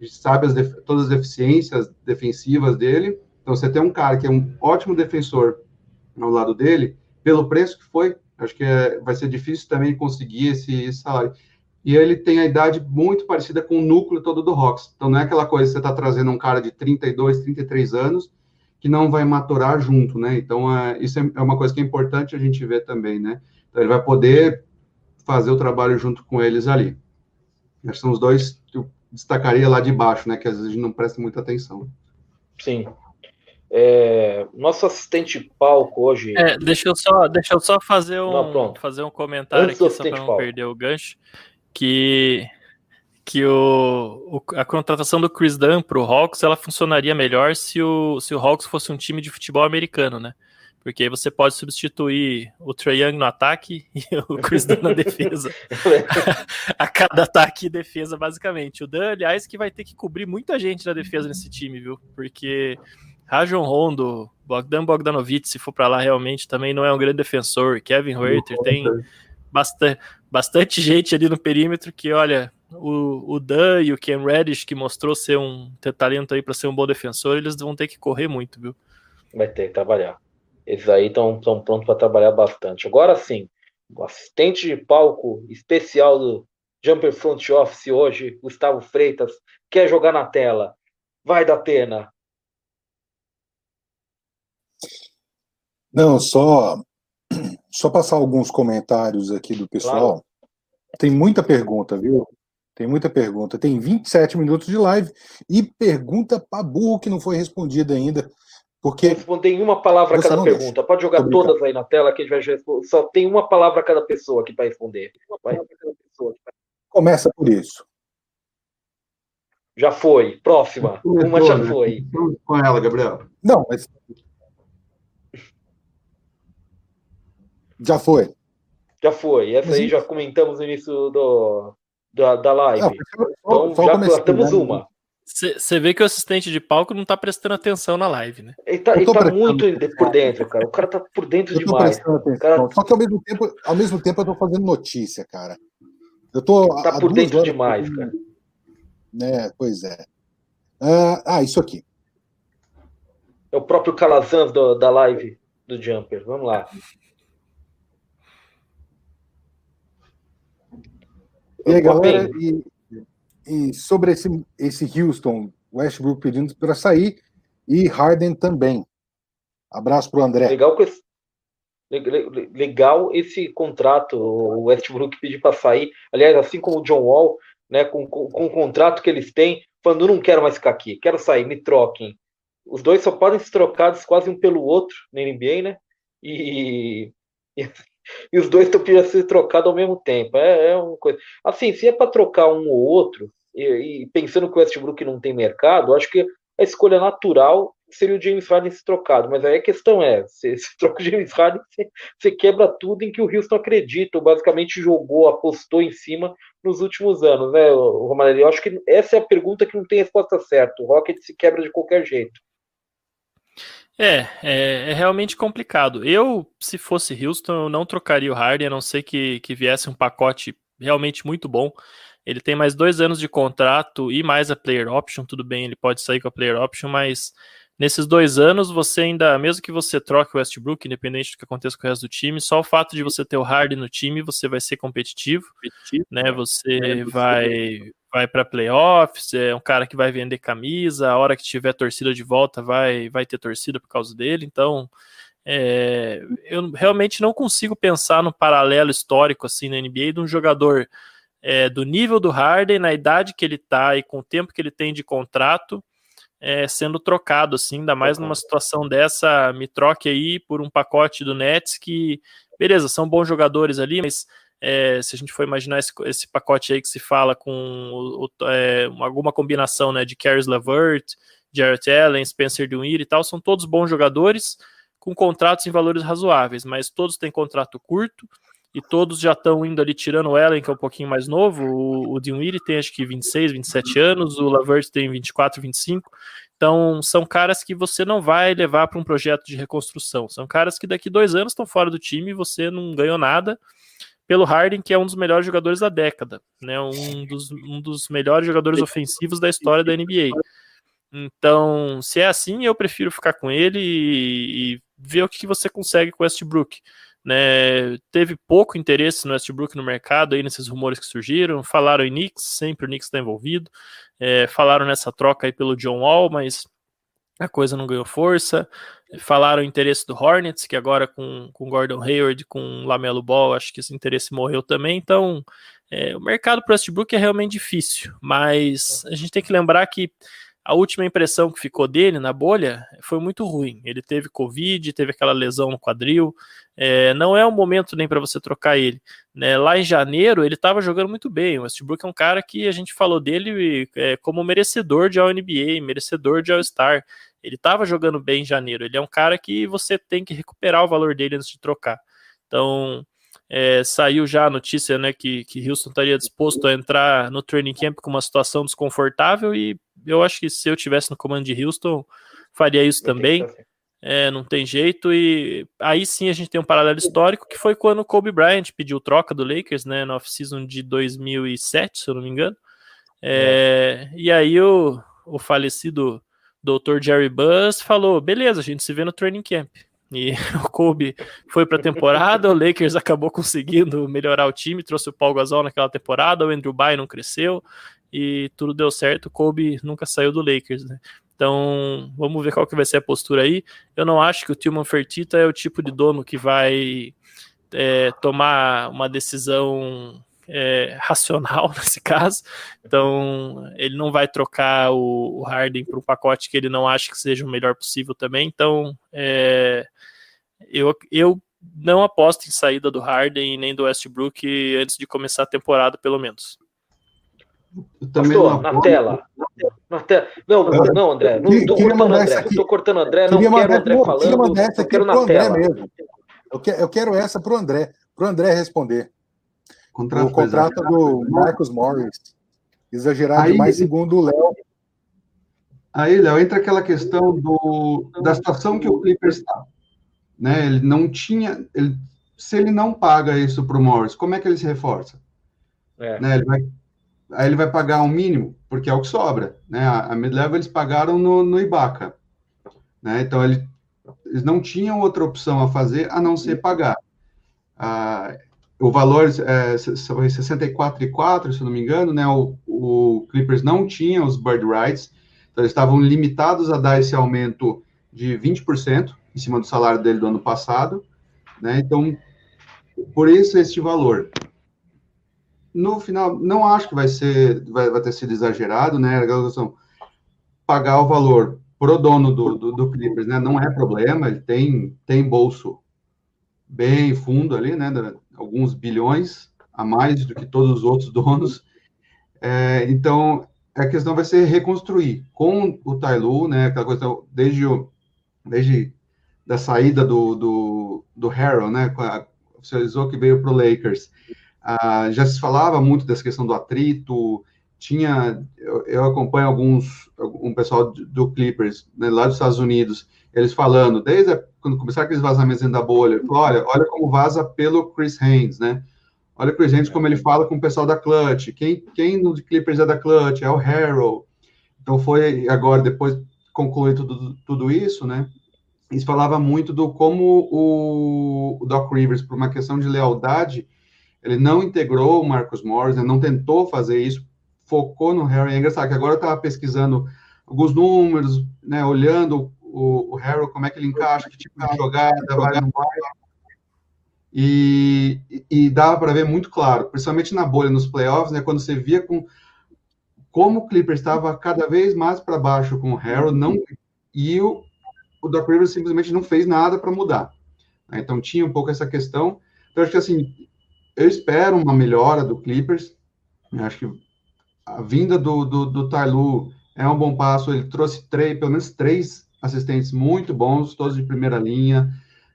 sabe as todas as deficiências defensivas dele então, você tem um cara que é um ótimo defensor ao lado dele, pelo preço que foi, acho que é, vai ser difícil também conseguir esse, esse, salário. E ele tem a idade muito parecida com o núcleo todo do Rocks. Então, não é aquela coisa que você está trazendo um cara de 32, 33 anos que não vai maturar junto, né? Então, é, isso é, é uma coisa que é importante a gente ver também, né? Então, ele vai poder fazer o trabalho junto com eles ali. Esses são os dois que eu destacaria lá de baixo, né? Que às vezes a gente não presta muita atenção. Sim, é, nosso assistente palco hoje. É, deixa eu só, deixa eu só fazer um, não, fazer um comentário Antes aqui, só para não palco. perder o gancho. Que, que o, o, a contratação do Chris Dunn para o Hawks ela funcionaria melhor se o, se o Hawks fosse um time de futebol americano, né? Porque aí você pode substituir o Trae Young no ataque e o Chris Dunn na defesa. a cada ataque e defesa, basicamente. O Dunn, aliás, que vai ter que cobrir muita gente na defesa nesse time, viu? Porque Rajon Rondo, Bogdan Bogdanovic, se for para lá realmente, também não é um grande defensor. Kevin Herter, tem bastante, bastante gente ali no perímetro que, olha, o, o Dan e o Ken Reddish, que mostrou ser um ter talento aí para ser um bom defensor, eles vão ter que correr muito, viu? Vai ter que trabalhar. Eles aí estão prontos para trabalhar bastante. Agora sim, o assistente de palco especial do Jumper Front Office hoje, Gustavo Freitas, quer jogar na tela. Vai dar pena. Não, só só passar alguns comentários aqui do pessoal. Claro. Tem muita pergunta, viu? Tem muita pergunta. Tem 27 minutos de live e pergunta para burro que não foi respondida ainda. Porque. Responder em uma palavra a cada pergunta. Deixa. Pode jogar todas aí na tela que a gente vai responder. Só tem uma palavra a cada pessoa aqui para responder. Vai. Começa por isso. Já foi. Próxima. Uma já né? foi. Com ela, Gabriel. Não, mas Já foi. Já foi. Essa aí já comentamos no início do, da, da live. Não, então só, já cortamos né? uma. Você vê que o assistente de palco não tá prestando atenção na live, né? Ele tá, ele tá muito por dentro, cara. O cara tá por dentro eu demais. Cara... Só que ao mesmo tempo, ao mesmo tempo eu tô fazendo notícia, cara. Eu tô. Tá por dentro demais, cara. É, pois é. Uh, ah, isso aqui. É o próprio Calazans do, da live do Jumper. Vamos lá. E aí, galera, e, e, sobre esse, esse Houston, Westbrook pedindo para sair e Harden também. Abraço para o André. Legal, esse, legal esse contrato, o Westbrook pedir para sair. Aliás, assim como o John Wall, né, com, com, com, o contrato que eles têm, falando: não quero mais ficar aqui, quero sair, me troquem. Os dois só podem ser trocados quase um pelo outro na NBA, né? E, e e os dois estão pedindo ser trocados ao mesmo tempo. É, é uma coisa. Assim, se é para trocar um ou outro, e, e, pensando que o Westbrook não tem mercado, acho que a escolha natural seria o James Harden se trocado. Mas aí a questão é: se, se troca o James Harden, você, você quebra tudo em que o Houston acredita, basicamente jogou, apostou em cima nos últimos anos, né, Romanelli? Eu acho que essa é a pergunta que não tem resposta certa. O Rocket se quebra de qualquer jeito. É, é, é, realmente complicado. Eu, se fosse Houston, eu não trocaria o Harden, a não ser que, que viesse um pacote realmente muito bom. Ele tem mais dois anos de contrato e mais a player option. Tudo bem, ele pode sair com a player option, mas nesses dois anos, você ainda, mesmo que você troque o Westbrook, independente do que aconteça com o resto do time, só o fato de você ter o Harden no time, você vai ser competitivo, competitivo né? Você é, vai vai para playoffs, é um cara que vai vender camisa, a hora que tiver torcida de volta vai vai ter torcida por causa dele, então é, eu realmente não consigo pensar no paralelo histórico assim na NBA de um jogador é, do nível do Harden, na idade que ele tá e com o tempo que ele tem de contrato, é, sendo trocado, assim, ainda mais numa situação dessa, me troque aí por um pacote do Nets que, beleza, são bons jogadores ali, mas é, se a gente for imaginar esse, esse, pacote aí que se fala com o, o, é, alguma combinação né, de Caris Levert, Jarrett Allen, Spencer Dinwiddie e tal, são todos bons jogadores com contratos em valores razoáveis, mas todos têm contrato curto e todos já estão indo ali, tirando o Allen, que é um pouquinho mais novo, o, o Dinwiddie tem acho que 26, 27 anos, o Lavert tem 24, 25, então são caras que você não vai levar para um projeto de reconstrução, são caras que daqui dois anos estão fora do time e você não ganhou nada, pelo Harden, que é um dos melhores jogadores da década, né? Um dos, um dos melhores jogadores ofensivos da história da NBA. Então, se é assim, eu prefiro ficar com ele e, e ver o que você consegue com Westbrook. Né, teve pouco interesse no Westbrook no mercado aí nesses rumores que surgiram. Falaram em Knicks, sempre o Knicks está envolvido. É, falaram nessa troca aí pelo John Wall, mas a coisa não ganhou força. Falaram o interesse do Hornets, que agora com, com Gordon Hayward, com Lamelo Ball, acho que esse interesse morreu também. Então, é, o mercado para Westbrook é realmente difícil, mas a gente tem que lembrar que a última impressão que ficou dele na bolha foi muito ruim. Ele teve Covid, teve aquela lesão no quadril. É, não é o momento nem para você trocar ele. Né? Lá em janeiro, ele estava jogando muito bem. O Westbrook é um cara que a gente falou dele é, como merecedor de All-NBA, merecedor de All-Star. Ele estava jogando bem em janeiro. Ele é um cara que você tem que recuperar o valor dele antes de trocar. Então, é, saiu já a notícia né, que, que Houston estaria disposto a entrar no training camp com uma situação desconfortável e eu acho que se eu tivesse no comando de Houston, faria isso também. É, não tem jeito. E aí sim a gente tem um paralelo histórico que foi quando o Kobe Bryant pediu troca do Lakers, né, no off-season de 2007, se eu não me engano. É, é. E aí o, o falecido Dr. Jerry Buzz falou: beleza, a gente se vê no training camp. E o Kobe foi para a temporada, o Lakers acabou conseguindo melhorar o time, trouxe o Paul Gasol naquela temporada, o Andrew Bynum não cresceu e tudo deu certo. Kobe nunca saiu do Lakers, né? Então, vamos ver qual que vai ser a postura aí. Eu não acho que o Tilman Fertitta é o tipo de dono que vai é, tomar uma decisão é, racional nesse caso. Então, ele não vai trocar o, o Harden para um pacote que ele não acha que seja o melhor possível também. Então, é, eu, eu não aposto em saída do Harden nem do Westbrook antes de começar a temporada, pelo menos. Pastor, na tela. Na tela. Não, não, André. Não estou cortando André. Estou cortando o André. Não quero o André falando. Eu quero na tela. Mesmo. Eu quero essa para o André. Para o André responder. Contrato o contrato do Marcos Morris. Exagerado aí, demais, segundo o Léo. Aí, Léo, entra aquela questão do, da situação que o Clippers está. Né? Ele não tinha. Ele, se ele não paga isso para o Morris, como é que ele se reforça? É. Né? Ele vai, aí ele vai pagar um mínimo, porque é o que sobra. Né? A, mid-level eles pagaram no, no Ibaka. Né? Então ele, eles não tinham outra opção a fazer a não ser pagar. Ah, o valor é, foi 64,4, se não me engano, né? O, o, Clippers não tinha os bird rights, então eles estavam limitados a dar esse aumento de 20% em cima do salário dele do ano passado, né? Então, por isso este valor. No final, não acho que vai ser, vai, vai ter sido exagerado, né? A pagar o valor pro dono do, do, do Clippers, né? Não é problema, ele tem, tem bolso bem fundo ali, né? alguns bilhões a mais do que todos os outros donos. É, então, a questão vai ser reconstruir com o Tailu, né, aquela coisa, desde, o, desde da saída do, do, do né, oficializou que veio para o Lakers, ah, já se falava muito dessa questão do atrito, tinha, eu, eu acompanho alguns, um pessoal do Clippers, né, lá dos Estados Unidos, eles falando, desde quando começaram aqueles vazamentos dentro da bolha, olha, olha como vaza pelo Chris Haynes, né? Olha o Chris Haynes como ele fala com o pessoal da Clutch. Quem, quem no Clippers é da Clutch? É o Harold. Então foi agora, depois concluir tudo, tudo isso, né? Isso falava muito do como o Doc Rivers, por uma questão de lealdade, ele não integrou o Marcus Morris, né? não tentou fazer isso, focou no Harry. É engraçado que agora eu estava pesquisando alguns números, né, olhando o, o Harold, como é que ele encaixa, que tipo de jogada, vai. E, e, dava para ver muito claro, principalmente na bolha, nos playoffs, né, quando você via com como o Clippers estava cada vez mais para baixo com o Harold, não, e o, o Doc Rivers simplesmente não fez nada para mudar. Né? Então tinha um pouco essa questão. Então acho que assim, eu espero uma melhora do Clippers. Eu acho que a vinda do, do, do Tailu é um bom passo. Ele trouxe três, pelo menos três assistentes muito bons, todos de primeira linha.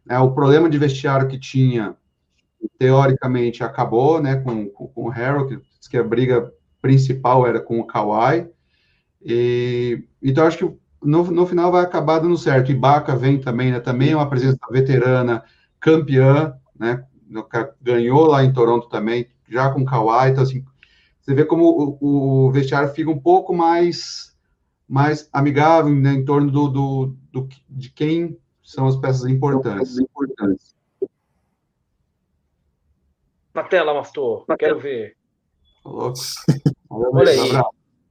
É, o problema de vestiário que tinha, teoricamente, acabou né, com, com, com o Harold, que, que a briga principal era com o Kawhi. E, então, acho que no, no final vai acabar dando certo. Ibaka vem também, né? Também é uma presença veterana, campeã, né? Ganhou lá em Toronto também, já com Kawhi. Então, assim, você vê como o, o vestiário fica um pouco mais, mais amigável né, em torno do, do, do, de quem são as peças importantes. importantes. Na tela, Mastor. Quero ver. Louco. Olha aí.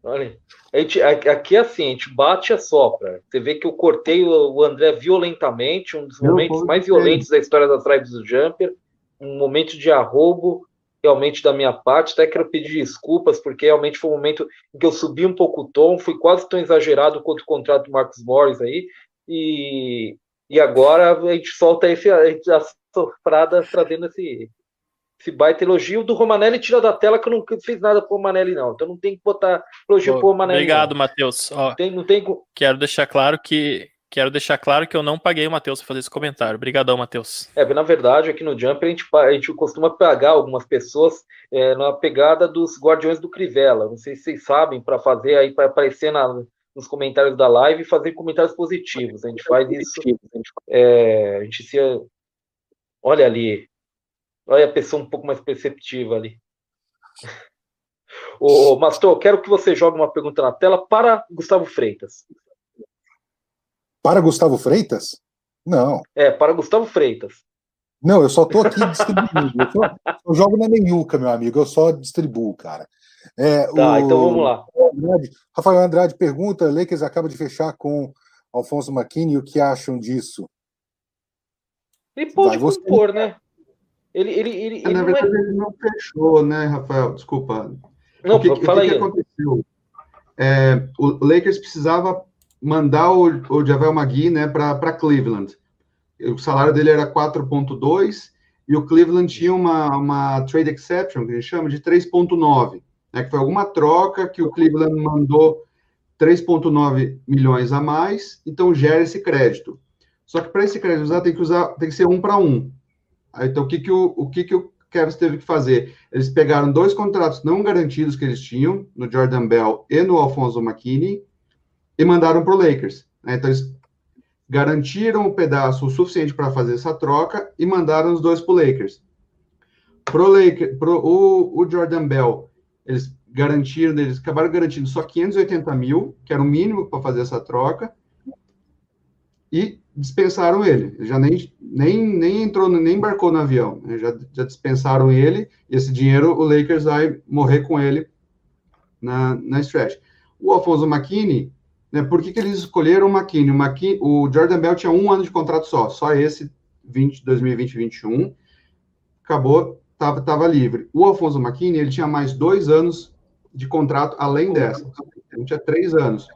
Olha, a gente, aqui é assim, a gente bate e assopra. Você vê que eu cortei o André violentamente, um dos momentos mais violentos da história das tribes do Jumper, um momento de arrobo, realmente da minha parte. Até quero pedir desculpas, porque realmente foi um momento em que eu subi um pouco o tom, fui quase tão exagerado quanto o contrato do Marcos Morris aí, e, e agora a gente solta esse, a, gente, a soprada trazendo esse, esse baita elogio do Romanelli tira da tela que eu não fiz nada pro Romanelli, não. Então não tem que botar elogio pro Romanelli. Obrigado, Matheus. Tem, não tem... Quero deixar claro que quero deixar claro que eu não paguei o Matheus para fazer esse comentário. Obrigadão, Matheus. É, na verdade, aqui no Jumper a gente, a gente costuma pagar algumas pessoas é, na pegada dos Guardiões do Crivella. Não sei se vocês sabem, para fazer aí, para aparecer na, nos comentários da live e fazer comentários positivos. A gente faz isso. A gente, é, a gente se. Olha ali, Olha a pessoa um pouco mais perceptiva ali. Ô, Mastor, quero que você jogue uma pergunta na tela para Gustavo Freitas. Para Gustavo Freitas? Não. É, para Gustavo Freitas. Não, eu só estou aqui distribuindo. Eu, só, eu, jogo na nenhuca, meu amigo. Eu só distribuo, cara. É, tá, o, então vamos lá. Andrade, Rafael Andrade pergunta: Lakers acaba de fechar com Alfonso McKinney. O que acham disso? Ele pode compor, né? Ele, ele, ele, é, na verdade, é... ele não fechou, né, Rafael? Desculpa. Não, o que, fala o que, aí. que aconteceu? É, o Lakers precisava mandar o, o Javel Magui né, para Cleveland. O salário dele era 4,2 e o Cleveland tinha uma, uma trade exception, que a gente chama de 3,9, né, que foi alguma troca que o Cleveland mandou 3,9 milhões a mais, então gera esse crédito. Só que para esse crédito usar, tem que usar, tem que ser um para um. Então, o que, que, o, o, que, que o Cavs teve que fazer? Eles pegaram dois contratos não garantidos que eles tinham, no Jordan Bell e no Alfonso McKinney, e mandaram para o Lakers. Né? Então, eles garantiram o um pedaço o suficiente para fazer essa troca e mandaram os dois para o Lakers. Pro Lakers, pro, o, o Jordan Bell, eles garantiram, eles acabaram garantindo só 580 mil, que era o mínimo para fazer essa troca, e dispensaram ele. Já nem, nem, nem entrou, nem embarcou no avião. Né? Já, já dispensaram ele, e esse dinheiro o Lakers vai morrer com ele na, na stretch. O Alfonso McKinney, né, por que, que eles escolheram o McKinney? O, McKinney? o Jordan Bell tinha um ano de contrato só, só esse 20, 2020-2021, acabou, estava tava livre. O Alfonso McKinney, ele tinha mais dois anos de contrato além dessa, ele tinha três anos.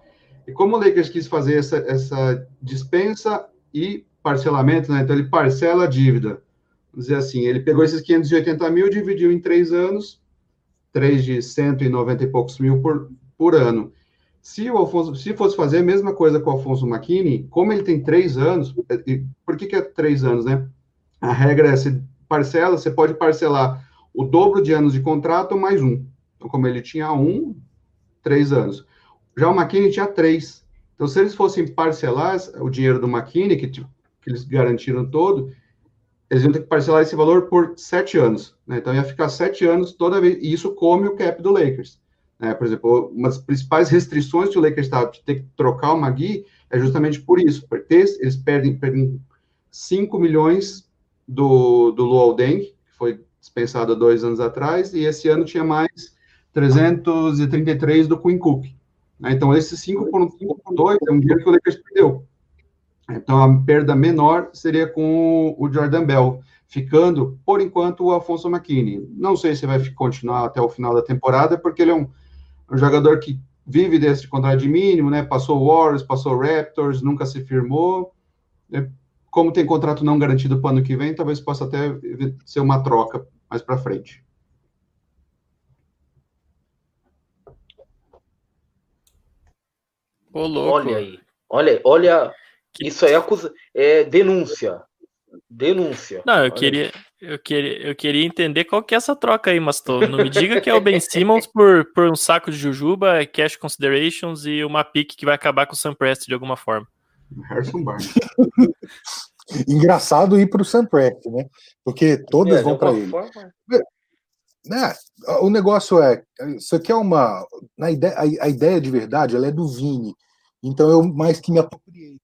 E como o Lakers quis fazer essa, essa dispensa e parcelamento, né? Então ele parcela a dívida. Vamos dizer assim, ele pegou esses 580 mil, dividiu em três anos, três de 190 e poucos mil por, por ano. Se o Alfonso, se fosse fazer a mesma coisa com o Alfonso McKinney, como ele tem três anos, por que, que é três anos, né? A regra é, se parcela, você pode parcelar o dobro de anos de contrato mais um. Então, como ele tinha um, três anos. Já o McKinney tinha três. Então, se eles fossem parcelar o dinheiro do McKinney, que, que eles garantiram todo, eles iam ter que parcelar esse valor por sete anos. Né? Então, ia ficar sete anos toda vez. E isso come o cap do Lakers. Né? Por exemplo, uma das principais restrições que o Lakers está de ter que trocar o Magui é justamente por isso. Porque eles perdem, perdem 5 milhões do, do Luol Deng, que foi dispensado dois anos atrás, e esse ano tinha mais 333 do Quinn Cook. Né? Então, esses 5 por 2 é um dinheiro que o Lakers perdeu. Então, a perda menor seria com o Jordan Bell, ficando, por enquanto, o Afonso McKinney. Não sei se vai continuar até o final da temporada, porque ele é um, um jogador que vive desse contrato de mínimo, né? Passou Warriors, passou Raptors, nunca se firmou. Como tem contrato não garantido para o ano que vem, talvez possa até ser uma troca mais para frente. Ô, olha aí, olha, olha, isso aí é, acusa, é denúncia, denúncia. Não, eu olha. queria, eu queria, eu queria entender qual que é essa troca aí, mas tô, não me diga que é o Ben Simmons por, por um saco de jujuba, cash considerations e uma pique que vai acabar com o Sam Prest de alguma forma. Harrison Barnes. Engraçado ir para o Sam Prest, né? Porque todas é, vão para ele. Forma... Né? O negócio é, isso aqui é uma, na ideia, a, a, ideia de verdade, ela é do Vini. Então eu mais que me apropriei,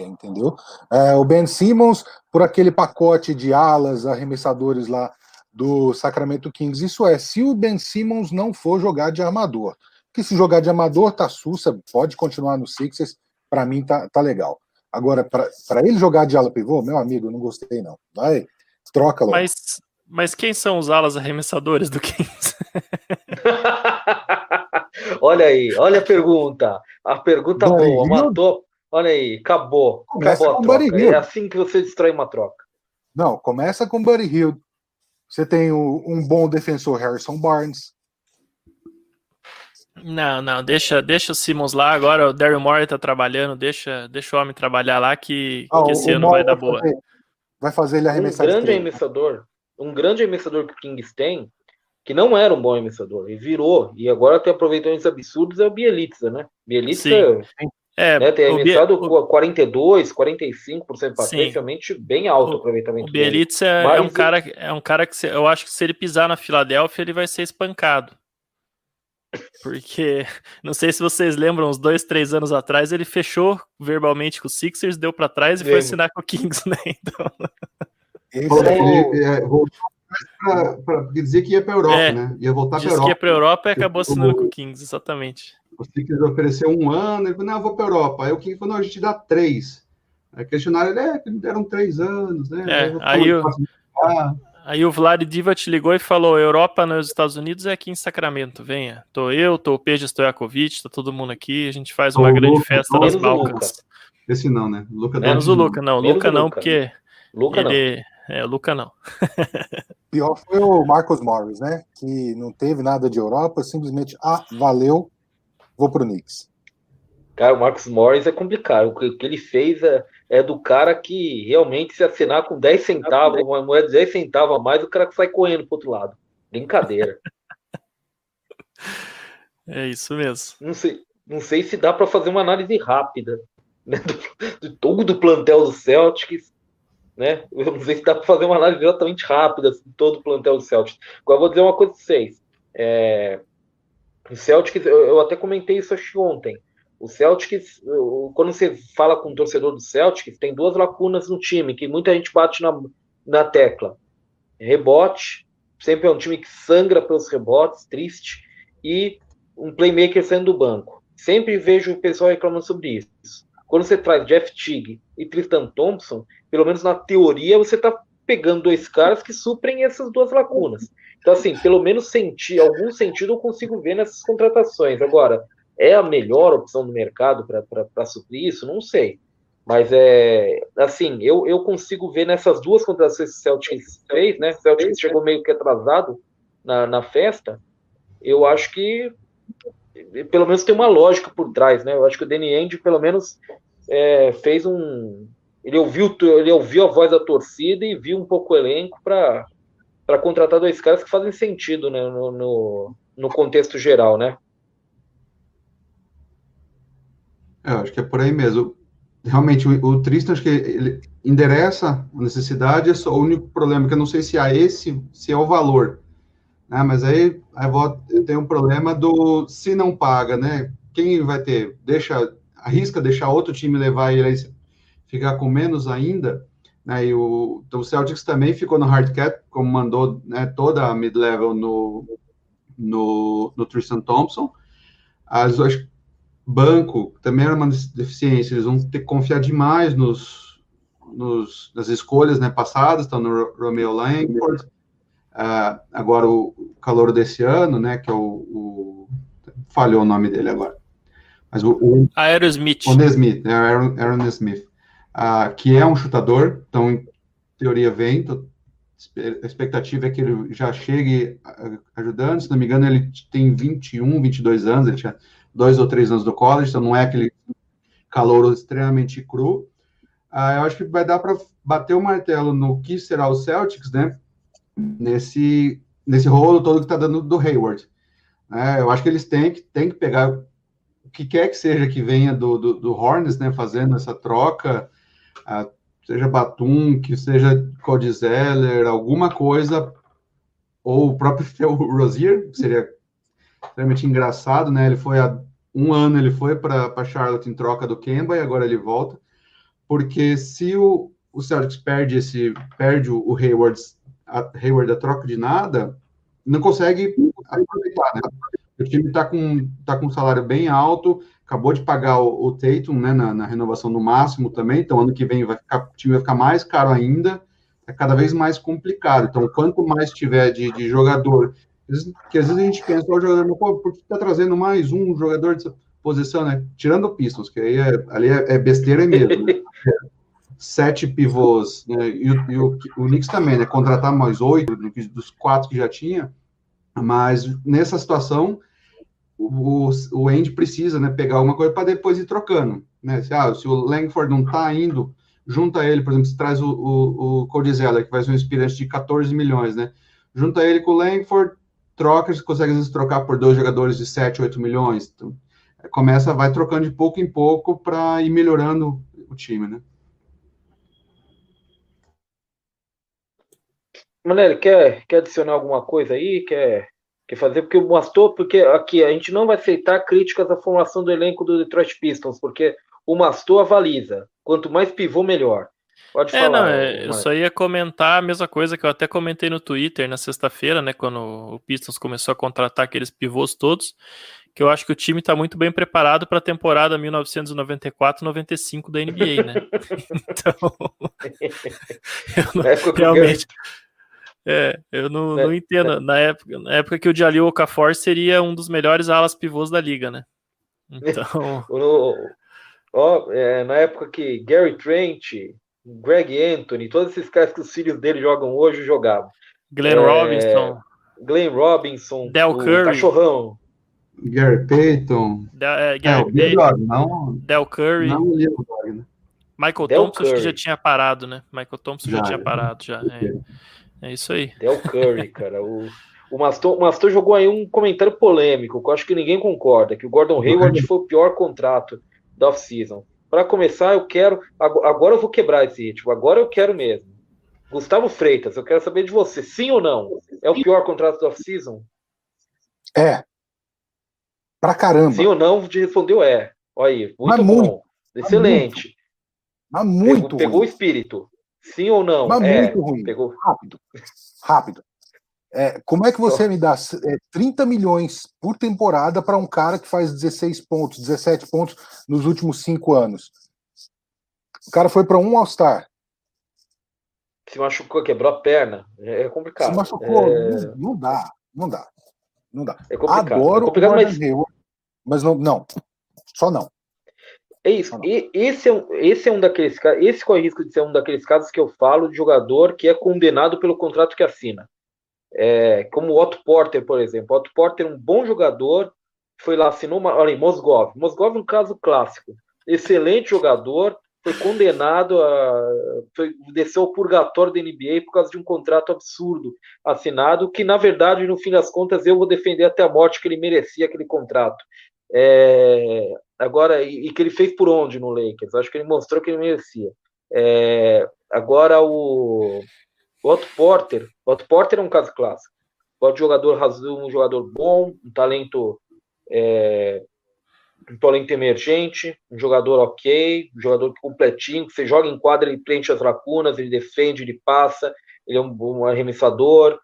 entendeu? É, o Ben Simmons por aquele pacote de alas, arremessadores lá do Sacramento Kings. Isso é, se o Ben Simmons não for jogar de armador, que se jogar de amador tá sussa, pode continuar no Sixers, para mim tá, tá legal. Agora, para ele jogar de ala pivô, meu amigo, não gostei não. Vai, troca logo. Mas, mas quem são os alas arremessadores do Kings? olha aí, olha a pergunta. A pergunta boa, matou. Olha aí, acabou. Começa acabou com Buddy Hill. É assim que você destrói uma troca. Não, começa com Buddy Hill. Você tem um bom defensor, Harrison Barnes. Não, não, deixa, deixa o Simmons lá. Agora o Daryl Morey tá trabalhando, deixa, deixa o homem trabalhar lá que, ah, que esse ano vai dar boa. Fazer, vai fazer ele arremessar. Um grande arremessador, um grande arremessador que o Kings tem, que não era um bom arremessador, e virou, e agora tem aproveitamentos absurdos, é o Bielitsa, né? Bielitsa é, né, tem arremessado o, 42, 45% para frente, realmente bem alto o aproveitamento. O Bielitsa é, Mas, é um cara, é um cara que eu acho que se ele pisar na Filadélfia, ele vai ser espancado. Porque, não sei se vocês lembram, uns dois, três anos atrás, ele fechou verbalmente com o Sixers, deu para trás e foi assinar com o Kings, né? Então... Ele, é, voltou para dizer que ia para Europa, é, né? Ia voltar para Europa. que ia para Europa e acabou assinando com o Kings, exatamente. O Sixers ofereceu um ano, ele falou, não, eu vou para Europa. Aí o Kings falou, não, a gente dá três. Aí questionaram ele, é, deram três anos, né? É, aí, o, aí o Vlad Divac ligou e falou, Europa nos Estados Unidos é aqui em Sacramento, venha. Tô eu, tô o Peja Stojakovic, tá todo mundo aqui, a gente faz uma o grande Luca, festa nas Balcãs. Esse não, né? Luca Menos o Luca, não. Luca não, Luca. porque Luca ele... Não. É, o Luca não. Pior foi o Marcos Morris, né? Que não teve nada de Europa, simplesmente, ah, valeu, vou pro Knicks. Cara, o Marcos Morris é complicado. O que ele fez é, é do cara que realmente se assinar com 10 centavos, uma moeda de 10 centavos a mais, o cara que sai correndo pro outro lado. Brincadeira. É isso mesmo. Não sei, não sei se dá para fazer uma análise rápida né, do, do, todo do plantel do Celtics né? Eu não sei se dá para fazer uma análise exatamente rápida assim, todo o plantel do Celtics. Agora vou dizer uma coisa para vocês. É, o Celtics, eu, até comentei isso acho ontem. O Celtics, quando você fala com um torcedor do Celtics, tem duas lacunas no time que muita gente bate na, na tecla. Rebote, sempre é um time que sangra pelos rebotes, triste, e um playmaker saindo do banco. Sempre vejo o pessoal reclamando sobre isso. Quando você traz Jeff Teague e Tristan Thompson, pelo menos na teoria, você está pegando dois caras que suprem essas duas lacunas. Então, assim, pelo menos sentir, algum sentido eu consigo ver nessas contratações. Agora, é a melhor opção do mercado para suprir isso? Não sei. Mas é assim, eu, eu consigo ver nessas duas contratações que o Celtics fez, né? O Celtics chegou meio que atrasado na, na festa. Eu acho que pelo menos tem uma lógica por trás, né? Eu acho que o Danny Ainge, pelo menos, é, fez um. Ele ouviu, ele ouviu a voz da torcida e viu um pouco o elenco para contratar dois caras que fazem sentido né, no, no, no contexto geral, né? É, eu acho que é por aí mesmo. Realmente, o, o Tristan, acho que ele endereça a necessidade, é só o único problema, que eu não sei se há esse, se é o valor. Né? Mas aí, aí eu tenho um problema do se não paga, né? Quem vai ter? Deixa arrisca deixar outro time levar ele aí ficar com menos ainda, né? E o, então o Celtics também ficou no hard cap, como mandou né, toda a mid-level no, no, no Tristan Thompson. As banco também era uma deficiência, eles vão ter que confiar demais nos, nos nas escolhas né, passadas, estão no Romeo Langford. Uh, agora o calor desse ano, né, que é o, o falhou o nome dele agora. Mas o, o Aerosmith. O Nesmith, é Aaron, Aaron Smith, que é um chutador, então em teoria vem, tô, a expectativa é que ele já chegue ajudando, se não me engano, ele tem 21, 22 anos, ele tinha dois ou três anos do college, então não é aquele calor extremamente cru. Ah, eu acho que vai dar para bater o martelo no que será o Celtics, né? Nesse, nesse rolo todo que está dando do Hayward. É, eu acho que eles têm que, têm que pegar o que quer que seja que venha do, do, do Hornets, né? Fazendo essa troca. Ah, seja Batum, que seja Cody Zeller, alguma coisa, ou o próprio Phil Rozier, seria extremamente engraçado, né? Ele foi há um ano, ele foi para Charlotte em troca do Kemba e agora ele volta, porque se o, o Celtics perde esse perde o, o Hayward a Hayward a troca de nada, não consegue aproveitar, né? O time está com tá com um salário bem alto, acabou de pagar o, o Tatum, né, na, na, renovação no máximo também, então ano que vem vai ficar, o time vai ficar mais caro ainda, é cada vez mais complicado. Então, quanto mais tiver de, de jogador, que às vezes a gente pensa, o jogador, pô, por que está trazendo mais um jogador de posição, né? Tirando o Pistons, que aí é, ali é, é besteira mesmo. Né? Sete pivôs, né? e, o, e o, o Knicks também, né? Contratar mais oito dos quatro que já tinha, mas nessa situação o, o Andy precisa né, pegar alguma coisa para depois ir trocando. Né? Se, ah, se o Langford não está indo, junta ele, por exemplo, se traz o, o, o Cody Zeller, que vai ser um inspirante de 14 milhões, né? Junta ele com o Langford, troca, você consegue às vezes trocar por dois jogadores de 7, 8 milhões. Então, começa, vai trocando de pouco em pouco para ir melhorando o time, né? Manelli, quer, quer adicionar alguma coisa aí? Quer que fazer, porque o porque aqui a gente não vai aceitar críticas à formação do elenco do Detroit Pistons, porque o Mastor avaliza. Quanto mais pivô, melhor. Pode é, falar. Não, é, eu só ia comentar a mesma coisa que eu até comentei no Twitter na sexta-feira, né? Quando o Pistons começou a contratar aqueles pivôs todos, que eu acho que o time está muito bem preparado para a temporada 1994-95 da NBA, né? então, eu não, realmente. É, eu não, é, não entendo. É. Na, época, na época que o Jalil Okafor seria um dos melhores alas pivôs da liga, né? Então. no, ó, é, na época que Gary Trent, Greg Anthony, todos esses caras que os filhos dele jogam hoje jogavam. Glenn é, Robinson. Glenn Robinson. Del Curry. Cachorrão. Gary Payton. Del, é, Gary é, Payton. Não, Del Curry. Não o Dog, né? Michael Del Thompson Curry. acho que já tinha parado, né? Michael Thompson já, já tinha parado, já. É. É isso aí. Del Curry, cara. O, o, Mastor, o Mastor jogou aí um comentário polêmico, que eu acho que ninguém concorda, que o Gordon Hayward foi o pior contrato da off-season. Para começar, eu quero. Agora eu vou quebrar esse ritmo. Agora eu quero mesmo. Gustavo Freitas, eu quero saber de você. Sim ou não? É o pior contrato da off-season? É. Pra caramba. Sim ou não? De respondeu é. Olha aí, muito Mas bom. Muito. Excelente. Mas muito. Pegou, pegou o espírito. Sim ou não? Mas é, muito ruim. Pegou... Rápido. Rápido. É, como é que você me dá é, 30 milhões por temporada para um cara que faz 16 pontos, 17 pontos nos últimos cinco anos? O cara foi para um All-Star. Se machucou, quebrou a perna. É complicado. Se machucou, é... não, dá, não dá. Não dá. É complicado. Adoro é complicado, mas... mas não, não, só não. É isso. E, esse, é um, esse é um daqueles casos. Esse corre risco de ser um daqueles casos que eu falo de jogador que é condenado pelo contrato que assina. É, como o Otto Porter, por exemplo. O Otto Porter é um bom jogador, foi lá, assinou uma. Olha, Mosgov. Mosgov é um caso clássico. Excelente jogador, foi condenado a. Foi, desceu ao purgatório da NBA por causa de um contrato absurdo assinado, que na verdade, no fim das contas, eu vou defender até a morte que ele merecia aquele contrato. É, agora, e, e, que ele fez por onde no Lakers? Acho que ele mostrou que ele merecia. É, agora o, o Otto Porter, o Otto Porter é um caso clássico. Pode jogador um jogador bom, um talento é, um talento emergente, um jogador ok, um jogador completinho, você joga em quadra, ele preenche as lacunas, ele defende, ele passa, ele é um bom arremessador,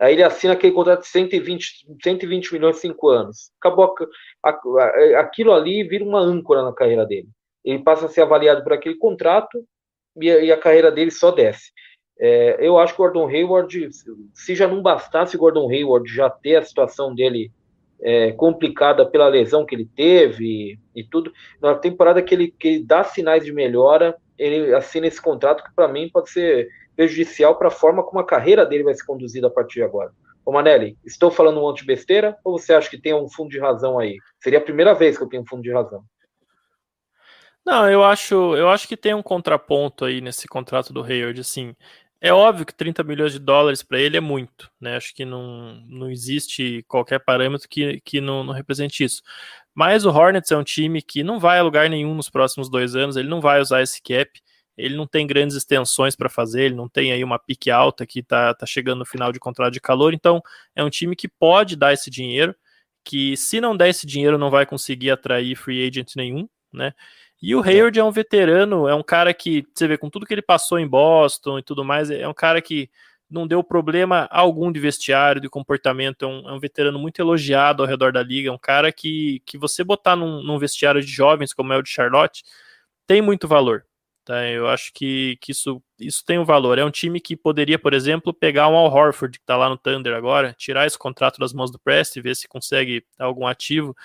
Aí ele assina aquele contrato de 120, 120 milhões em 5 anos. Acabou a, a, aquilo ali vira uma âncora na carreira dele. Ele passa a ser avaliado por aquele contrato e a, e a carreira dele só desce. É, eu acho que o Gordon Hayward, se já não bastasse o Gordon Hayward já ter a situação dele é, complicada pela lesão que ele teve e, e tudo, na temporada que ele, que ele dá sinais de melhora, ele assina esse contrato que para mim pode ser prejudicial para a forma como a carreira dele vai ser conduzida a partir de agora. Ô Manelli, estou falando um monte de besteira ou você acha que tem um fundo de razão aí? Seria a primeira vez que eu tenho um fundo de razão. Não, eu acho, eu acho que tem um contraponto aí nesse contrato do Hayward, assim. É óbvio que 30 milhões de dólares para ele é muito, né? Acho que não, não existe qualquer parâmetro que, que não, não represente isso. Mas o Hornets é um time que não vai a lugar nenhum nos próximos dois anos, ele não vai usar esse cap, ele não tem grandes extensões para fazer, ele não tem aí uma pique alta que está tá chegando no final de contrato de calor, então é um time que pode dar esse dinheiro, que se não der esse dinheiro não vai conseguir atrair free agent nenhum, né? E o Hayward é um veterano, é um cara que, você vê, com tudo que ele passou em Boston e tudo mais, é um cara que não deu problema algum de vestiário, de comportamento, é um, é um veterano muito elogiado ao redor da liga, é um cara que, que você botar num, num, vestiário de jovens, como é o de Charlotte, tem muito valor. Tá? Eu acho que, que isso, isso tem um valor. É um time que poderia, por exemplo, pegar um Al Horford, que está lá no Thunder agora, tirar esse contrato das mãos do Prest e ver se consegue algum ativo.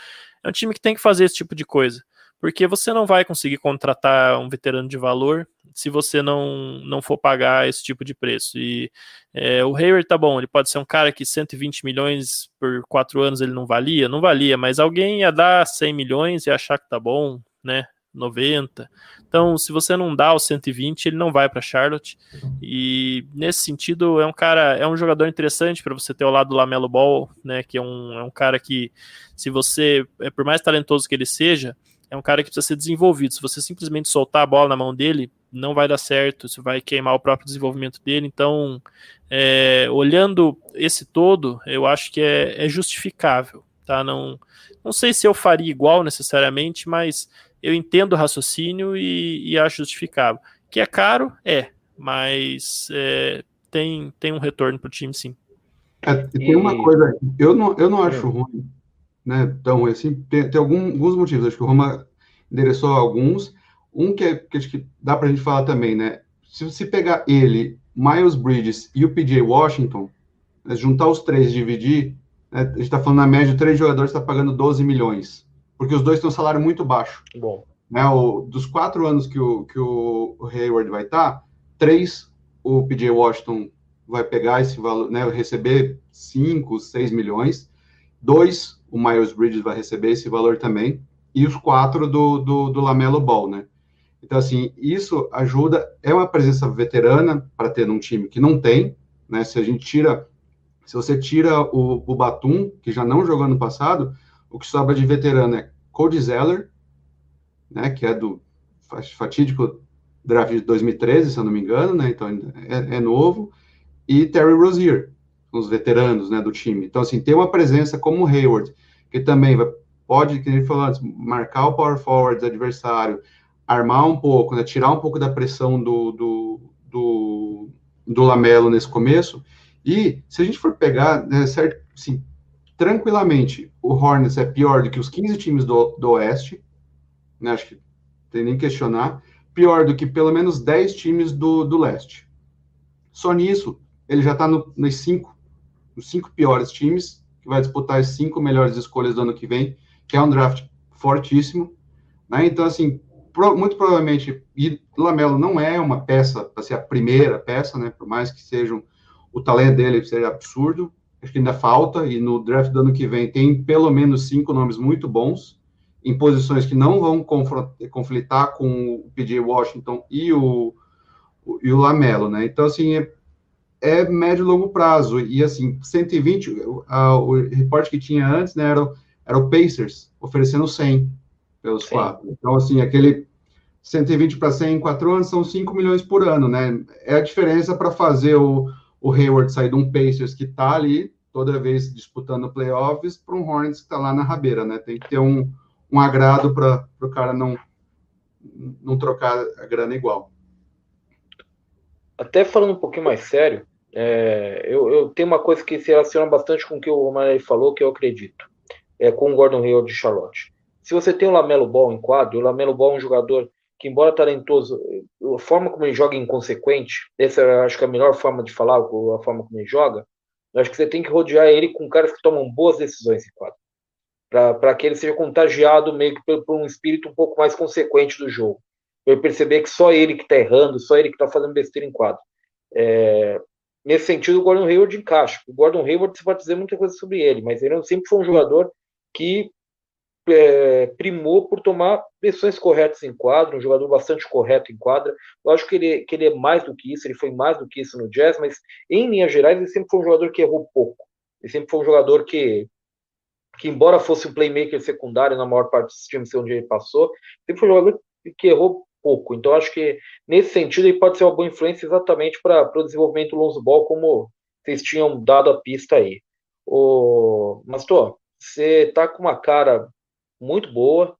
É um time que tem que fazer esse tipo de coisa porque você não vai conseguir contratar um veterano de valor se você não, não for pagar esse tipo de preço. E é, o Hayward tá bom, ele pode ser um cara que 120 milhões por quatro anos ele não valia, não valia, mas alguém ia dar 100 milhões e achar que tá bom, né? 90. Então, se você não dá os 120, ele não vai para Charlotte. E nesse sentido, é um cara, é um jogador interessante para você ter ao lado do Lamelo Ball, né? Que é um, é um cara que, se você, é por mais talentoso que ele seja, é um cara que precisa ser desenvolvido. Se você simplesmente soltar a bola na mão dele, não vai dar certo, isso vai queimar o próprio desenvolvimento dele. Então, é, olhando esse todo, eu acho que é, é, justificável. Tá? Não, não sei se eu faria igual necessariamente, mas eu entendo o raciocínio e, e acho justificável. Que é caro, é, mas é, tem, tem um retorno para o time, sim. É, tem uma coisa, eu não, eu não acho ruim né, tão assim, tem, tem algum, alguns motivos, acho que o Roma endereçou alguns, um que, é, que acho que dá para a gente falar também, né, se você pegar ele, Miles Bridges e o PJ Washington, né, juntar os três e dividir, né, a gente está falando na média, três jogadores está pagando 12 milhões, porque os dois têm um salário muito baixo. Bom. Né, o, dos quatro anos que o, que o Hayward vai estar, tá, três o PJ Washington vai pegar esse valor, né, receber 5, 6 milhões, dois o Miles Bridges vai receber esse valor também, e os quatro do, do, do Lamelo Ball, né? Então, assim, isso ajuda, é uma presença veterana para ter num time que não tem, né? Se a gente tira, se você tira o, o Batum, que já não jogou no passado, o que sobra de veterano é Cody Zeller, né? Que é do fatídico draft de 2013, se eu não me engano, né? Então, é, é novo, e Terry Rozier, os veteranos né, do time. Então, assim, ter uma presença como o Hayward, que também vai, pode, que gente falou antes, marcar o power forward adversário, armar um pouco, né, tirar um pouco da pressão do, do, do, do Lamelo nesse começo. E se a gente for pegar, né, certo, assim, tranquilamente, o Hornets é pior do que os 15 times do, do Oeste, né, acho que tem nem questionar, pior do que pelo menos 10 times do, do Leste. Só nisso, ele já está no, nos cinco os cinco piores times, que vai disputar as cinco melhores escolhas do ano que vem, que é um draft fortíssimo. Né? Então, assim, pro, muito provavelmente, e Lamelo não é uma peça para ser a primeira peça, né? por mais que seja o talento dele seja absurdo, acho que ainda falta, e no draft do ano que vem tem pelo menos cinco nomes muito bons, em posições que não vão conflitar com o PJ Washington e o, e o Lamelo, né? Então, assim, é, é médio e longo prazo. E assim, 120, a, o reporte que tinha antes, né, era, era o Pacers oferecendo 100 pelos Sim. quatro. Então, assim, aquele 120 para 100 em quatro anos são 5 milhões por ano, né? É a diferença para fazer o, o Hayward sair de um Pacers que está ali toda vez disputando playoffs para um Hornets que está lá na rabeira, né? Tem que ter um, um agrado para o cara não, não trocar a grana igual. Até falando um pouquinho mais sério, é, eu, eu, tenho uma coisa que se relaciona bastante com o que o Romanelli falou, que eu acredito, é com o Gordon Hill de Charlotte. Se você tem o Lamelo Ball em quadro, o Lamelo Ball é um jogador que, embora talentoso, a forma como ele joga é inconsequente, essa acho que é a melhor forma de falar, a forma como ele joga, eu acho que você tem que rodear ele com caras que tomam boas decisões em quadro, para que ele seja contagiado meio que por, por um espírito um pouco mais consequente do jogo. Eu perceber que só ele que está errando, só ele que está fazendo besteira em quadro. É, nesse sentido, o Gordon Hayward encaixa. O Gordon Hayward, você pode dizer muita coisa sobre ele, mas ele sempre foi um jogador que é, primou por tomar decisões corretas em quadra, um jogador bastante correto em quadra. Eu acho que ele, que ele é mais do que isso, ele foi mais do que isso no Jazz, mas em linhas gerais ele sempre foi um jogador que errou pouco. Ele sempre foi um jogador que, que embora fosse um playmaker secundário na maior parte dos times onde ele passou, sempre foi um jogador que errou pouco. Então acho que nesse sentido ele pode ser uma boa influência exatamente para o desenvolvimento do Lonzo Ball, como vocês tinham dado a pista aí. O Mastor, você tá com uma cara muito boa.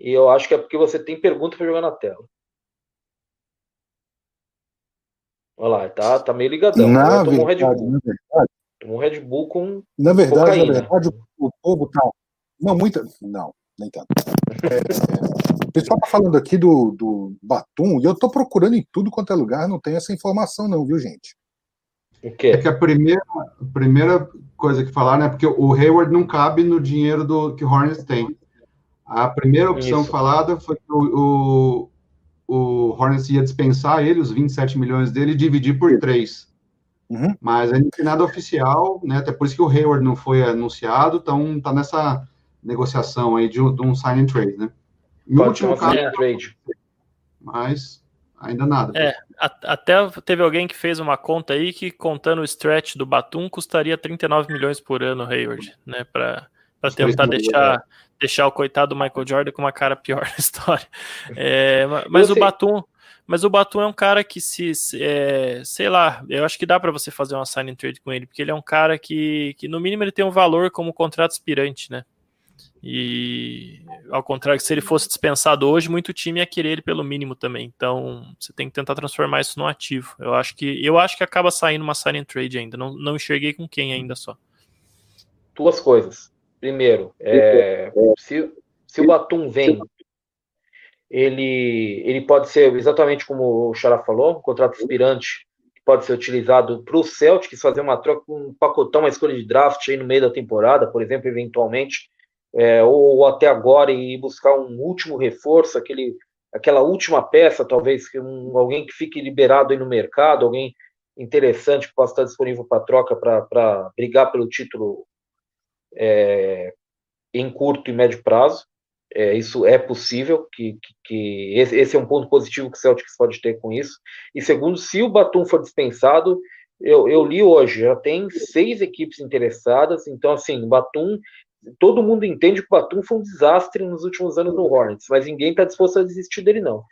E eu acho que é porque você tem pergunta para jogar na tela. Olha lá, tá, tá meio ligadão. Na verdade, um Red Bull. Na verdade, tomou um Red Bull com. Na verdade, cocaína. na verdade, o, o povo tá. Não, muita. Não, nem tanto. É, é, o pessoal tá falando aqui do, do Batum, e eu tô procurando em tudo quanto é lugar, não tem essa informação, não, viu, gente? É que a primeira, a primeira coisa que falaram é porque o Hayward não cabe no dinheiro do que o Hornets tem. A primeira opção Isso. falada foi que o, o, o, Hornets ia dispensar ele, os 27 milhões dele, e dividir por três. Uhum. Mas ainda não tem nada oficial, né? Até por isso que o Hayward não foi anunciado, então tá nessa negociação aí de, de um sign and trade, né? No último caso, trade. mas ainda nada. É, até teve alguém que fez uma conta aí que contando o stretch do Batum custaria 39 milhões por ano, Hayward, né? Para tentar deixar deixar o coitado do Michael Jordan com uma cara pior na história. É, mas o Batum, mas o Batum é um cara que se, é, sei lá, eu acho que dá para você fazer uma sign trade com ele, porque ele é um cara que, que no mínimo ele tem um valor como contrato aspirante, né? E ao contrário, se ele fosse dispensado hoje, muito time ia querer ele pelo mínimo também. Então você tem que tentar transformar isso no ativo. Eu acho que eu acho que acaba saindo uma sign trade ainda. Não, não enxerguei com quem ainda só. Duas coisas. Primeiro, é, se, se o Batum vem, ele, ele pode ser, exatamente como o Xará falou, um contrato aspirante que pode ser utilizado para o Celtics fazer uma troca, um pacotão, uma escolha de draft aí no meio da temporada, por exemplo, eventualmente, é, ou, ou, até agora e buscar um último reforço, aquele, aquela última peça, talvez, um, alguém que fique liberado aí no mercado, alguém interessante que possa estar disponível para troca para brigar pelo título é, em curto e médio prazo. É, isso é possível, que, que, que esse, esse, é um ponto positivo que o Celtics pode ter com isso. E segundo, se o Batum for dispensado, eu, eu li hoje, já tem seis equipes interessadas, então assim, o Batum, todo mundo entende que o Batum foi um desastre nos últimos anos no Hornets, mas ninguém está disposto a desistir dele, não.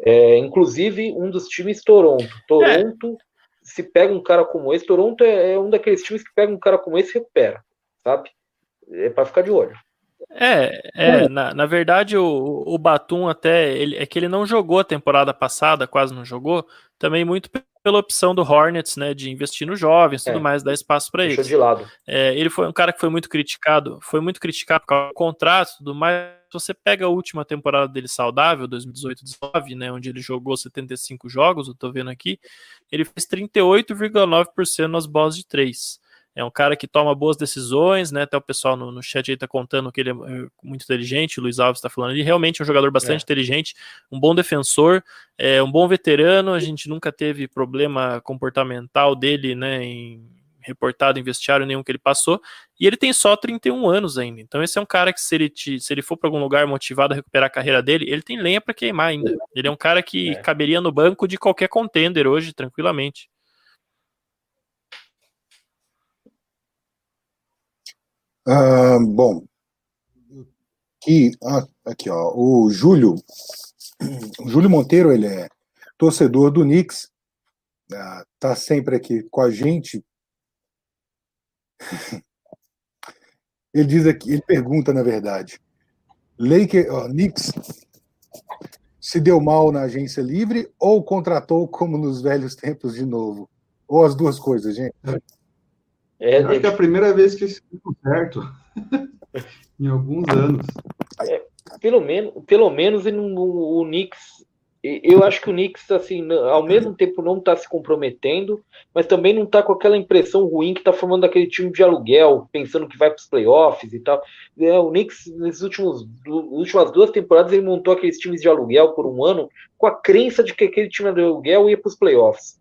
É, inclusive, um dos times, Toronto. Toronto, é. se pega um cara como esse, Toronto é, é um daqueles times que pega um cara como esse e recupera, sabe? É para ficar de olho. É, é na, na verdade o, o Batum até ele, é que ele não jogou a temporada passada, quase não jogou, também muito pela opção do Hornets, né, de investir nos jovens, tudo é, mais, dar espaço para eles. de lado. É, ele foi um cara que foi muito criticado, foi muito criticado por causa do contrato, tudo mais. Você pega a última temporada dele saudável, 2018-19, né, onde ele jogou 75 jogos, eu tô vendo aqui, ele fez 38,9% nas bolas de três. É um cara que toma boas decisões, né? Até o pessoal no, no chat aí tá contando que ele é, é muito inteligente, o Luiz Alves está falando. Ele realmente é um jogador bastante é. inteligente, um bom defensor, é um bom veterano. A gente nunca teve problema comportamental dele, né? Em, reportado em vestiário nenhum que ele passou, e ele tem só 31 anos ainda. Então esse é um cara que se ele, te, se ele for para algum lugar motivado a recuperar a carreira dele, ele tem lenha para queimar ainda. Ele é um cara que é. caberia no banco de qualquer contender hoje tranquilamente. Bom, aqui, ah, aqui ó, o Júlio, o Júlio Monteiro, ele é torcedor do Knicks, ah, tá sempre aqui com a gente. Ele diz aqui, ele pergunta na verdade, Laker, ó, Knicks se deu mal na agência livre ou contratou como nos velhos tempos de novo? Ou as duas coisas, gente? É, acho que é a primeira vez que isso deu certo em alguns anos. É, pelo menos, pelo menos o, o Knicks, eu acho que o Knicks, assim, ao mesmo tempo não está se comprometendo, mas também não está com aquela impressão ruim que está formando aquele time de aluguel, pensando que vai para os playoffs e tal. É, o Knicks, nas últimos, últimas duas temporadas, ele montou aqueles times de aluguel por um ano com a crença de que aquele time de aluguel ia para os playoffs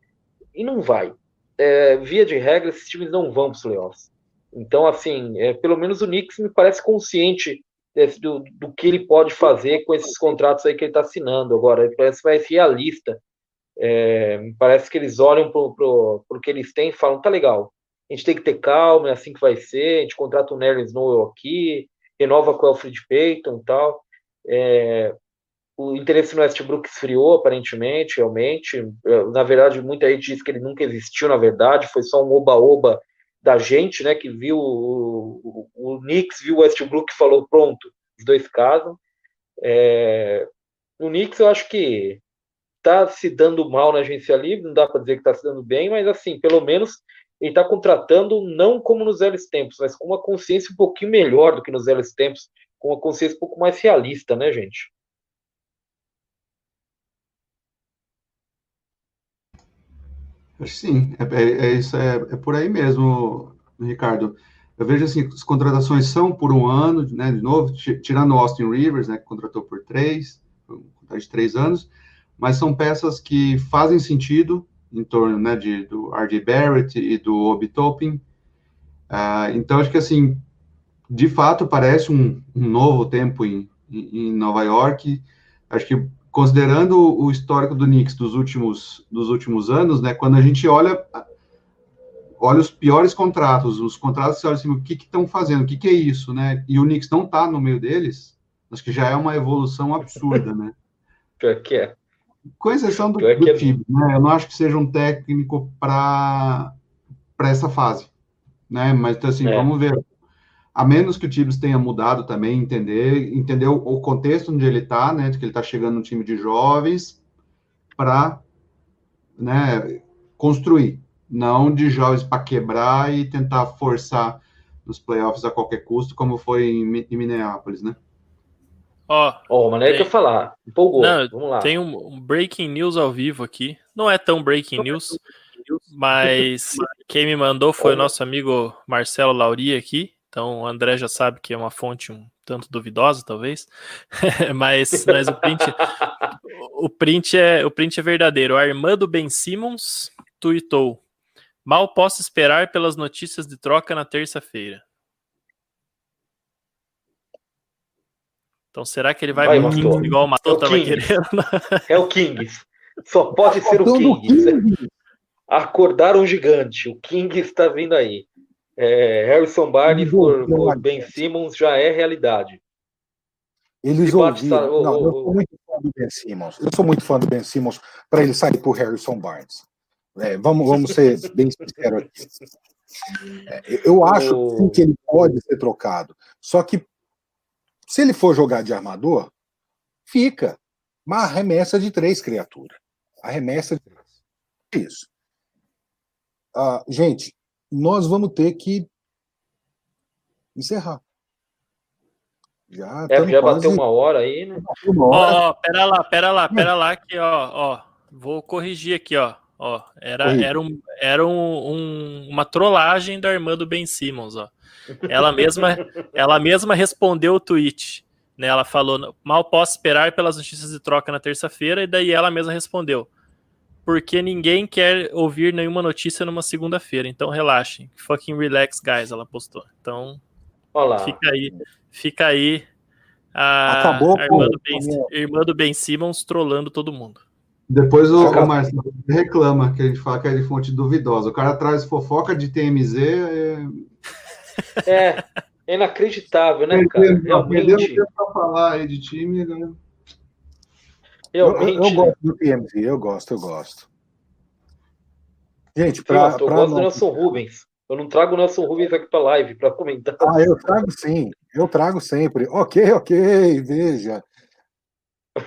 e não vai. É, via de regra, esses times não vão para os playoffs. Então, assim, é, pelo menos o Knicks me parece consciente desse, do, do que ele pode fazer com esses contratos aí que ele está assinando agora. Ele parece mais realista. É, parece que eles olham para o que eles têm e falam, tá legal, a gente tem que ter calma, é assim que vai ser, a gente contrata o Nerlens Noel aqui, renova com o Alfred Payton e tal. É, o interesse no Westbrook esfriou, aparentemente, realmente. É, na verdade, muita gente diz que ele nunca existiu, na verdade, foi só um oba-oba da gente, né, que viu o, o, o Knicks, viu o Westbrook e falou, pronto, os dois casam. É, o Knicks, eu acho que está se dando mal na agência livre, não dá para dizer que está se dando bem, mas assim, pelo menos ele está contratando não como nos velhos tempos, mas com uma consciência um pouquinho melhor do que nos velhos tempos, com uma consciência um pouco mais realista, né, gente? Acho que sim, é, é, é isso, é, é, por aí mesmo, Ricardo. Eu vejo assim, as contratações são por um ano, né, de novo, tirando o Austin Rivers, né, que contratou por três, um de três anos, mas são peças que fazem sentido em torno, né, de, do R.J. Barrett e do Obi Toppin. Uh, então, acho que, assim, de fato, parece um, um novo tempo em, em, em Nova York. Acho que considerando o histórico do Knicks dos últimos, dos últimos anos, né, quando a gente olha olha os piores contratos, os contratos que assim, o que estão fazendo, o que, que, é isso, né? E o Knicks não está no meio deles, acho que já é uma evolução absurda, né? Pior que é. Com exceção do, do é... time, né? Eu não acho que seja um técnico para essa fase, né? Mas então, assim, é. vamos ver a menos que o Tibbs tenha mudado também, entender, entender o, o contexto onde ele está, né, de que ele está chegando num time de jovens para, né, construir, não de jovens para quebrar e tentar forçar nos playoffs a qualquer custo, como foi em, em Minneapolis, né? Ó, oh, oh, mas não é que eu falar, empolgou, não, vamos lá. Tem um, um breaking news ao vivo aqui, não é tão breaking news, mas quem me mandou foi o nosso amigo Marcelo Lauri aqui, então o André já sabe que é uma fonte um tanto duvidosa, talvez. mas, mas o print o print é o print é verdadeiro. O Armando Ben Simmons tweetou: Mal posso esperar pelas notícias de troca na terça-feira. Então será que ele vai, vai Kings igual o Matou estava é querendo? É o Kings. Só pode ser o Kings. Acordar um gigante. O King está vindo aí. É, Harrison Barney por, por, Ben Simmons já é realidade. Eles ouviram. Não, eu sou muito fã do Ben Simmons. Eu sou muito fã do Ben Simmons para ele sair por Harrison Barnes. É, vamos, vamos ser bem sinceros aqui. É, eu acho o... que ele pode ser trocado. Só que se ele for jogar de armador, fica. Uma arremessa de três, criatura. Arremessa de três. Isso. Ah, gente, nós vamos ter que encerrar. Já, é, já quase... bateu uma hora aí, né? Ó, oh, pera lá, pera lá, pera lá, que ó, ó, vou corrigir aqui, ó. Ó, era, era, um, era um, um, uma trollagem da irmã do Ben Simmons, ó. Ela mesma, ela mesma respondeu o tweet, né? Ela falou: "Mal posso esperar pelas notícias de troca na terça-feira" e daí ela mesma respondeu: porque ninguém quer ouvir nenhuma notícia numa segunda-feira. Então relaxem. Fucking relax, guys, ela postou. Então, Olá. fica aí. Fica aí a, Acabou, a irmã, do ben, irmã do Ben Simmons trollando todo mundo. Depois o, o Marcelo reclama que a gente fala que é de fonte duvidosa. O cara traz fofoca de TMZ. É, é, inacreditável, né, cara? Realmente. Perdendo tempo falar aí de time, né? Realmente. Eu, eu, gosto do TMZ, eu gosto, eu gosto. Gente, para. Eu gosto do Nelson Rubens. Eu não trago o Nelson Rubens aqui para live para comentar. Ah, eu trago sim, eu trago sempre. Ok, ok, veja.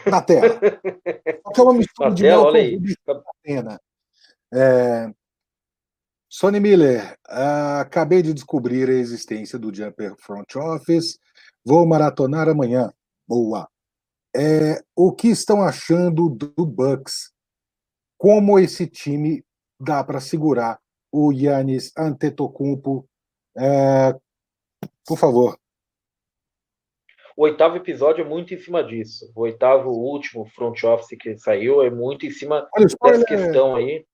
Na tela. Só é uma mistura de tela, Nelson Rubens pena. É... Sonny Miller, uh, acabei de descobrir a existência do Jumper Front Office. Vou maratonar amanhã. Boa. É, o que estão achando do Bucks? Como esse time dá para segurar o Yannis Antetokounmpo? É, por favor. O oitavo episódio é muito em cima disso. O oitavo, o último front office que saiu é muito em cima Olha, dessa questão aí.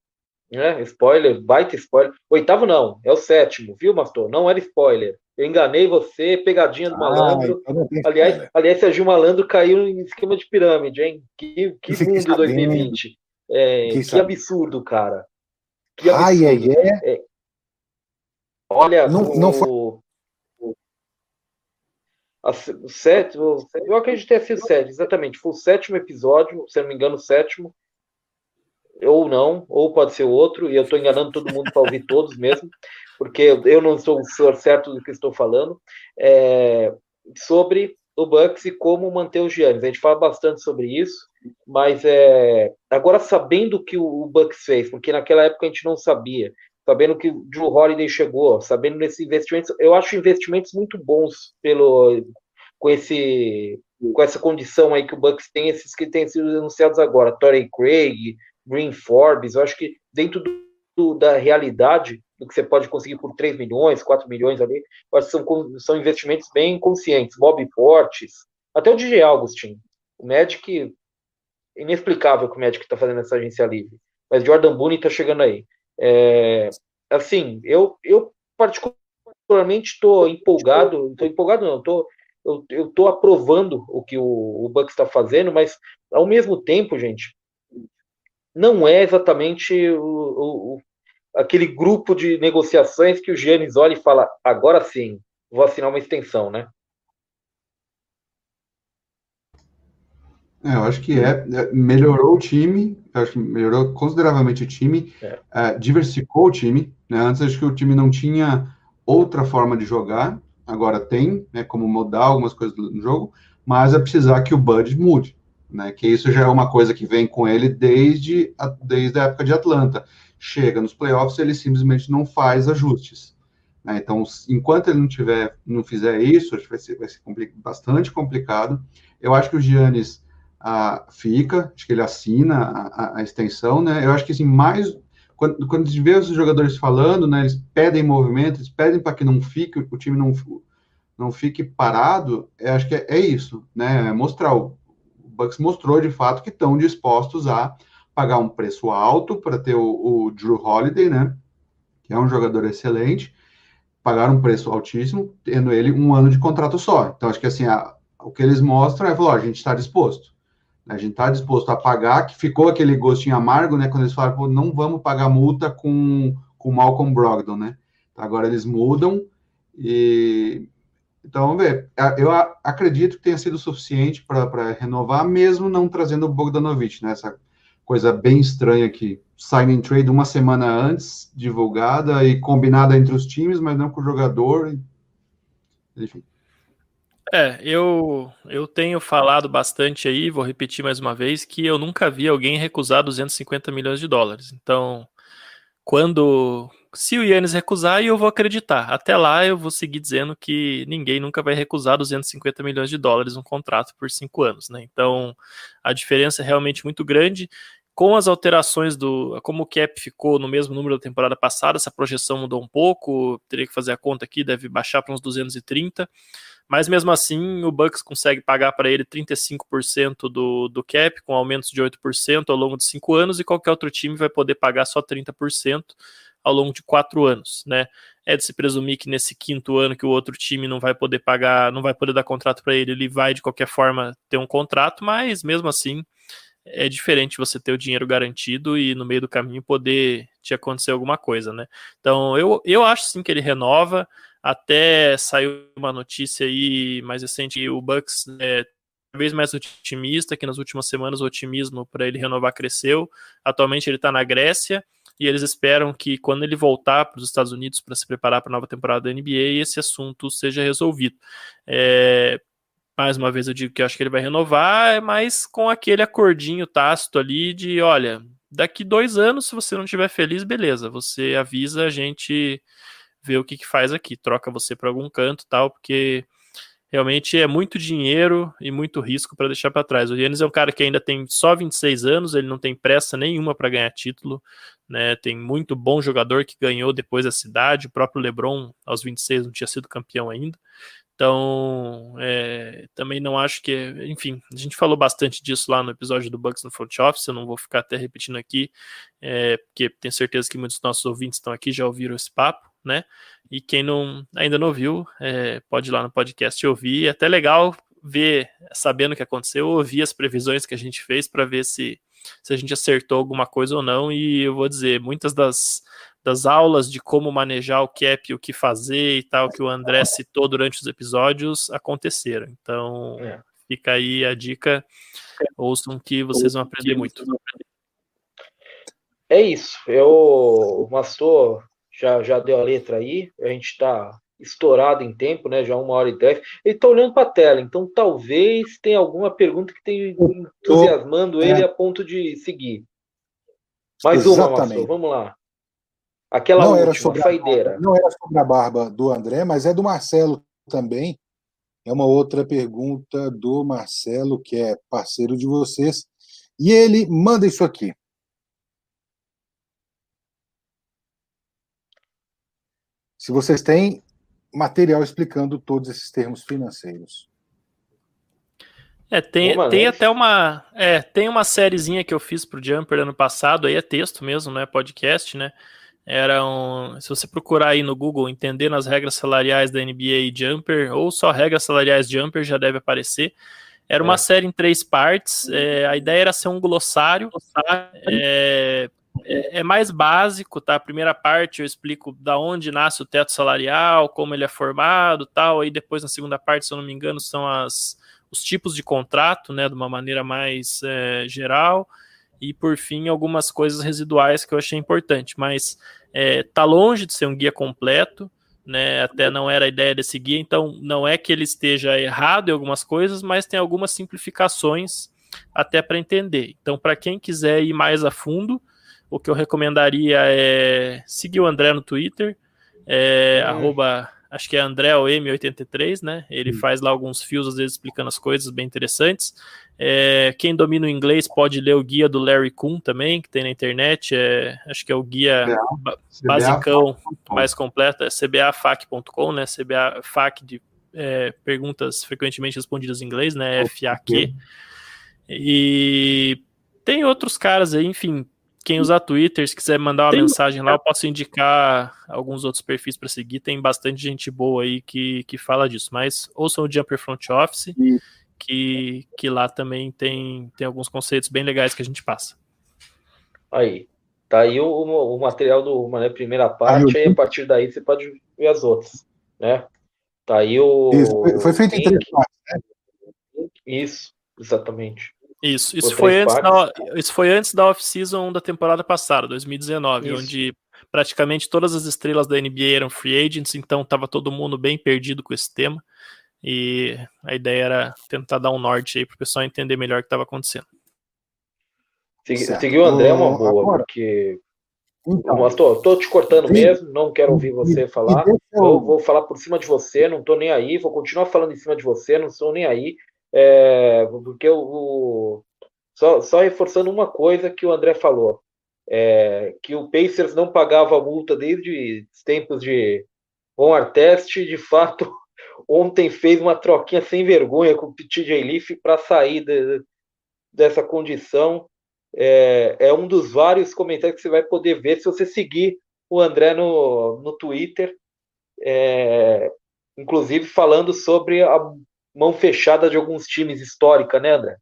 É, spoiler, baita spoiler. Oitavo não, é o sétimo, viu, Mastor? Não era spoiler. Eu enganei você, pegadinha do ah, malandro. Então aliás, aliás, Serginho Malandro caiu em esquema de pirâmide, hein? Que, que mundo 2020. É, que, que absurdo, cara. Que absurdo. Ai, ai, é. Olha, não, o, não foi... o sétimo, eu acredito ter sido sétimo, exatamente. Foi o sétimo episódio, se não me engano, o sétimo ou não, ou pode ser outro, e eu estou enganando todo mundo para ouvir todos mesmo, porque eu não sou certo do que estou falando, é, sobre o Bucks e como manter os Giannis. A gente fala bastante sobre isso, mas é, agora sabendo o que o Bucks fez, porque naquela época a gente não sabia, sabendo que o Drew Holiday chegou, sabendo nesses investimentos, eu acho investimentos muito bons pelo com esse com essa condição aí que o Bucks tem, esses que têm sido anunciados agora, Torrey Craig, Green Forbes, eu acho que dentro do, da realidade do que você pode conseguir por 3 milhões, 4 milhões ali, eu acho que são, são investimentos bem conscientes. Bob Portes, até o DJ Augustin, o Magic, inexplicável que o Magic está fazendo essa agência livre, mas Jordan Boone está chegando aí. É, assim, eu, eu particularmente estou empolgado, estou empolgado não, tô, eu estou aprovando o que o, o Bucks está fazendo, mas ao mesmo tempo, gente, não é exatamente o, o, aquele grupo de negociações que o Giannis olha e fala: agora sim, vou assinar uma extensão, né? É, eu acho que é, é melhorou o time, acho que melhorou consideravelmente o time, é. É, diversificou o time. Né? Antes acho que o time não tinha outra forma de jogar, agora tem, né, como mudar algumas coisas no jogo, mas é precisar que o Bud mude né? Que isso já é uma coisa que vem com ele desde a, desde a época de Atlanta. Chega nos playoffs, ele simplesmente não faz ajustes. Né? Então, enquanto ele não tiver, não fizer isso, vai ser, vai ser bastante complicado. Eu acho que o Giannis ah, fica, acho que ele assina a, a, extensão, né? Eu acho que assim, mais quando, quando a gente vê os jogadores falando, né, eles pedem movimento, eles pedem para que não fique, o time não, não fique parado, acho que é, é isso, né? É mostrar o, Bucks mostrou de fato que estão dispostos a pagar um preço alto para ter o, o, Drew Holiday, né? Que é um jogador excelente, pagar um preço altíssimo, tendo ele um ano de contrato só. Então, acho que assim, a, o que eles mostram é falar, a gente está disposto. A gente está disposto a pagar, que ficou aquele gostinho amargo, né? Quando eles falaram, não vamos pagar multa com, com Malcolm Brogdon, né? Agora eles mudam e então, vamos ver. Eu acredito que tenha sido suficiente para renovar, mesmo não trazendo o Bogdanovich, né? Essa coisa bem estranha aqui. Signing trade uma semana antes, divulgada e combinada entre os times, mas não com o jogador. Enfim. É, eu, eu tenho falado bastante aí, vou repetir mais uma vez, que eu nunca vi alguém recusar 250 milhões de dólares. Então, quando se o Yannis recusar, eu vou acreditar. Até lá eu vou seguir dizendo que ninguém nunca vai recusar 250 milhões de dólares um contrato por cinco anos, né? Então a diferença é realmente muito grande. Com as alterações do. Como o cap ficou no mesmo número da temporada passada, essa projeção mudou um pouco. Teria que fazer a conta aqui, deve baixar para uns 230. Mas mesmo assim, o Bucks consegue pagar para ele 35% do, do cap, com aumentos de 8% ao longo de cinco anos, e qualquer outro time vai poder pagar só 30% ao longo de quatro anos, né? É de se presumir que nesse quinto ano que o outro time não vai poder pagar, não vai poder dar contrato para ele, ele vai de qualquer forma ter um contrato, mas mesmo assim é diferente você ter o dinheiro garantido e no meio do caminho poder te acontecer alguma coisa, né? Então eu, eu acho sim que ele renova. Até saiu uma notícia aí mais recente que o Bucks é vez mais otimista, que nas últimas semanas o otimismo para ele renovar cresceu. Atualmente ele está na Grécia e eles esperam que quando ele voltar para os Estados Unidos para se preparar para a nova temporada da NBA, esse assunto seja resolvido. É, mais uma vez eu digo que eu acho que ele vai renovar, mas com aquele acordinho tácito ali de, olha, daqui dois anos, se você não estiver feliz, beleza, você avisa a gente ver o que, que faz aqui, troca você para algum canto tal, porque realmente é muito dinheiro e muito risco para deixar para trás. O Yannis é um cara que ainda tem só 26 anos, ele não tem pressa nenhuma para ganhar título, né? Tem muito bom jogador que ganhou depois da cidade, o próprio LeBron aos 26 não tinha sido campeão ainda. Então, é, também não acho que. Enfim, a gente falou bastante disso lá no episódio do Bugs no Front Office, eu não vou ficar até repetindo aqui, é, porque tenho certeza que muitos dos nossos ouvintes estão aqui já ouviram esse papo, né? E quem não, ainda não ouviu, é, pode ir lá no podcast ouvir. É até legal ver, sabendo o que aconteceu, ouvir as previsões que a gente fez para ver se, se a gente acertou alguma coisa ou não. E eu vou dizer, muitas das das aulas de como manejar o cap, o que fazer e tal, que o André citou durante os episódios, aconteceram. Então, é. fica aí a dica, ouçam que vocês vão aprender muito. É isso. Eu, Mastor já, já deu a letra aí, a gente está estourado em tempo, né? Já uma hora e dez. Ele está olhando para a tela, então talvez tenha alguma pergunta que tenha entusiasmando ele a ponto de seguir. Mais Exatamente. uma, Mastor, vamos lá. Aquela não última, era sobre faideira. Barba, não era sobre a barba do André, mas é do Marcelo também. É uma outra pergunta do Marcelo, que é parceiro de vocês. E ele manda isso aqui. Se vocês têm material explicando todos esses termos financeiros. É, tem, tem até uma. É, tem uma sériezinha que eu fiz pro Jumper ano passado, aí é texto mesmo, não é podcast, né? eram, se você procurar aí no Google, entendendo as regras salariais da NBA Jumper, ou só regras salariais Jumper, já deve aparecer. Era uma é. série em três partes. É, a ideia era ser um glossário. É, é, é, mais básico, tá? A primeira parte eu explico da onde nasce o teto salarial, como ele é formado, tal. Aí depois na segunda parte, se eu não me engano, são as, os tipos de contrato, né? De uma maneira mais é, geral e por fim algumas coisas residuais que eu achei importante, mas é, tá longe de ser um guia completo, né? Até não era a ideia desse guia, então não é que ele esteja errado em algumas coisas, mas tem algumas simplificações até para entender. Então, para quem quiser ir mais a fundo, o que eu recomendaria é seguir o André no Twitter, é, é. arroba acho que é André M83, né? Ele Sim. faz lá alguns fios, às vezes explicando as coisas bem interessantes. É, quem domina o inglês pode ler o guia do Larry Kuhn também, que tem na internet. É, acho que é o guia CBA, basicão CBA. mais completo, é cbafac.com, né? CBA FAQ de é, perguntas frequentemente respondidas em inglês, né? FAQ. E tem outros caras aí, enfim, quem usar Twitter, se quiser mandar uma tem... mensagem lá, eu posso indicar alguns outros perfis para seguir. Tem bastante gente boa aí que, que fala disso. Mas ouçam o Jumper Front Office, que, que lá também tem, tem alguns conceitos bem legais que a gente passa. Aí. Tá aí o, o material do né, primeira parte, aí, aí, a partir daí você pode ver as outras. Né? Tá aí o. Isso, foi feito em três partes, né? Isso, exatamente. Isso, isso foi, antes da, isso foi antes da off-season da temporada passada, 2019, isso. onde praticamente todas as estrelas da NBA eram free agents, então estava todo mundo bem perdido com esse tema. E a ideia era tentar dar um norte aí para o pessoal entender melhor o que estava acontecendo. Seguir o André é uma boa, Agora, porque. Então, tô, tô te cortando mesmo, não quero ouvir você falar. Eu vou falar por cima de você, não tô nem aí, vou continuar falando em cima de você, não sou nem aí. É, porque o, só, só, reforçando uma coisa que o André falou, é, que o Pacers não pagava multa desde os tempos de Ron Artest, de fato, ontem fez uma troquinha sem vergonha com o TJ Leaf para sair de, dessa condição. É, é, um dos vários comentários que você vai poder ver se você seguir o André no, no Twitter, é, inclusive falando sobre a mão fechada de alguns times histórica, né, André?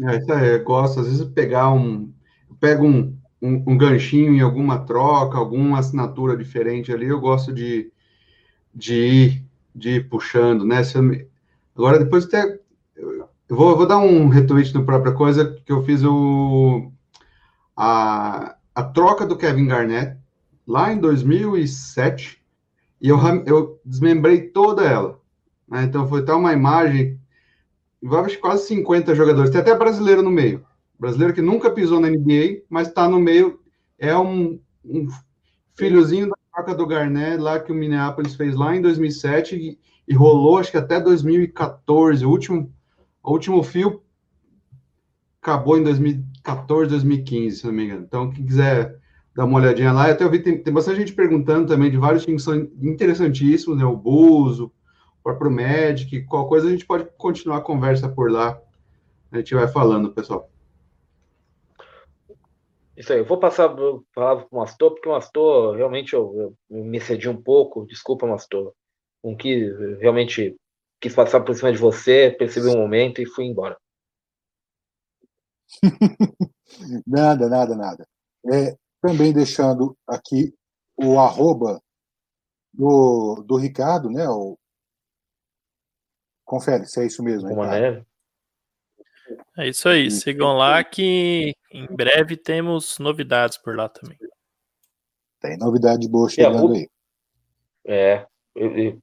É, isso aí, eu gosto, às vezes, pegar um. Pego um, um, um, ganchinho em alguma troca, alguma assinatura diferente ali, eu gosto de, de, ir, de ir puxando, né? Me... Agora, depois até. Eu vou, eu vou dar um retweet no própria coisa, que eu fiz o. A, a troca do Kevin Garnett lá em 2007 e eu, eu desmembrei toda ela. Né? Então foi até uma imagem, envolve quase 50 jogadores, tem até brasileiro no meio. Brasileiro que nunca pisou na NBA, mas está no meio, é um, um filhozinho da troca do Garnett lá que o Minneapolis fez lá em 2007 e, e rolou acho que até 2014, o último, o último fio acabou em 2014, 2015, se não me engano. Então, quem quiser dar uma olhadinha lá, até eu vi, tem, tem bastante gente perguntando também de vários times que são interessantíssimos, né? O Buzo, próprio Magic, qualquer coisa a gente pode continuar a conversa por lá. A gente vai falando, pessoal. Isso aí, eu vou passar a palavra para o Mastor, porque o Mastor realmente eu, eu, me cedi um pouco, desculpa, Mastor, com que realmente quis passar por cima de você, percebi um momento e fui embora. nada, nada, nada. É, também deixando aqui o arroba do, do Ricardo, né? O... Confere se é isso mesmo. Ricardo. É isso aí, sigam lá que em breve temos novidades por lá também. Tem novidade boa chegando arroba, aí. É. E,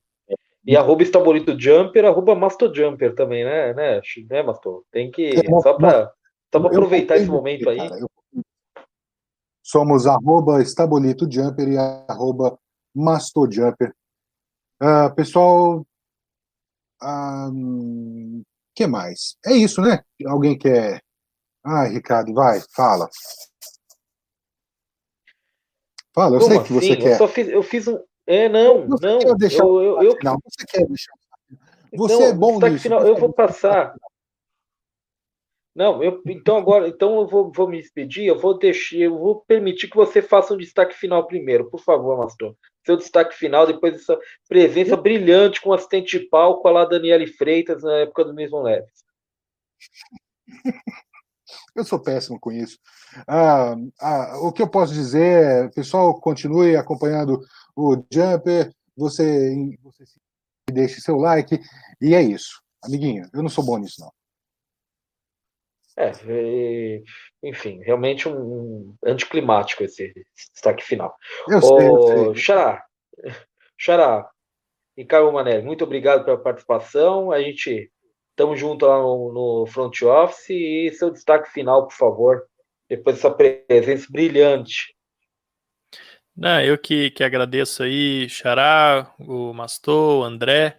e arroba Estabolito Jumper, arroba Masto Jumper também, né, né, né Masto? Tem que. É, só para só pra aproveitar esse momento aí. Cara, eu, somos arroba Estabolito Jumper e arroba Masto Jumper. Uh, pessoal, o um, que mais? É isso, né? Alguém quer Ai, Ricardo, vai, fala. Fala, eu Como sei que você assim? quer. Eu, fiz, eu fiz um. É, não, você não. Quer deixar eu, eu, eu... Não, você quer deixar. Você não, é bom nisso. Final, eu vou passar. Não, eu, então agora, então eu vou, vou me despedir, eu vou deixar, eu vou permitir que você faça um destaque final primeiro, por favor, Mastor. Seu destaque final, depois dessa presença brilhante com assistente de palco lá Daniele Freitas na época do mesmo Leves. Eu sou péssimo com isso. Ah, ah, o que eu posso dizer pessoal, continue acompanhando o Jumper, você, você deixe seu like, e é isso. Amiguinho, eu não sou bom nisso, não. É, enfim, realmente um, anticlimático esse destaque final. Eu sei. Xará, Xará, Ricardo Mané, muito obrigado pela participação. A gente Estamos junto lá no, no front office e seu destaque final, por favor, depois dessa presença brilhante. Não, eu que, que agradeço aí, Xará, o Mastor, o André.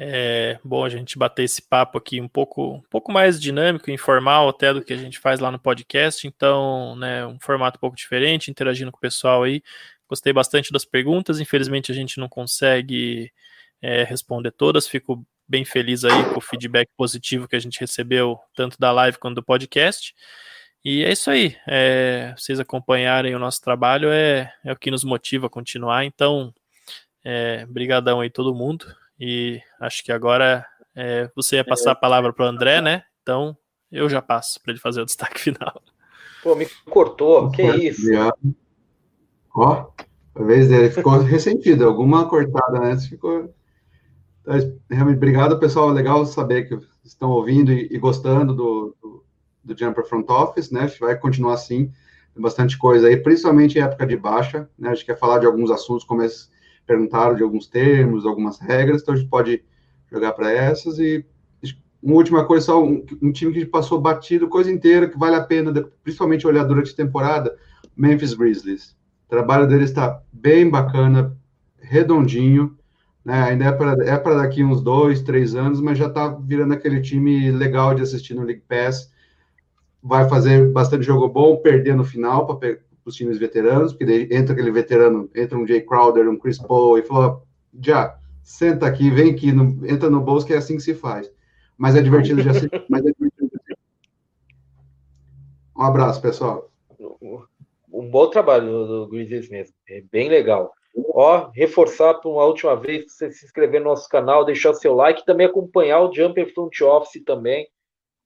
É bom a gente bater esse papo aqui um pouco, um pouco mais dinâmico, informal até do que a gente faz lá no podcast. Então, né, um formato um pouco diferente, interagindo com o pessoal aí. Gostei bastante das perguntas. Infelizmente a gente não consegue é, responder todas. Fico bem feliz aí com o feedback positivo que a gente recebeu, tanto da live quanto do podcast. E é isso aí. É, vocês acompanharem o nosso trabalho é, é o que nos motiva a continuar. Então, é, brigadão aí todo mundo. E acho que agora é, você ia passar a palavra para o André, né? Então, eu já passo para ele fazer o destaque final. Pô, me cortou. Que isso? Ó, a vez dele ficou ressentido. Alguma cortada antes ficou realmente, obrigado, pessoal. Legal saber que estão ouvindo e, e gostando do, do, do, Jumper Front Office, né? A gente vai continuar assim. Tem bastante coisa aí, principalmente em época de baixa, né? A gente quer falar de alguns assuntos, como eles perguntaram, de alguns termos, algumas regras, então a gente pode jogar para essas. E uma última coisa, só um, um, time que passou batido coisa inteira, que vale a pena, principalmente olhar durante a temporada, Memphis Grizzlies. O trabalho deles está bem bacana, redondinho, né? Ainda é para é daqui uns dois, três anos, mas já está virando aquele time legal de assistir no League Pass. Vai fazer bastante jogo bom, perder no final para os times veteranos, porque daí entra aquele veterano, entra um Jay Crowder, um Chris Paul, e falou: já, senta aqui, vem aqui, no, entra no bolso, que é assim que se faz. Mas é divertido já se, mas é divertido. Um abraço, pessoal. Um bom trabalho do Grizzlies mesmo, é bem legal. Ó, reforçar por uma última vez você se inscrever no nosso canal, deixar seu like, também acompanhar o Jumper Front Office também.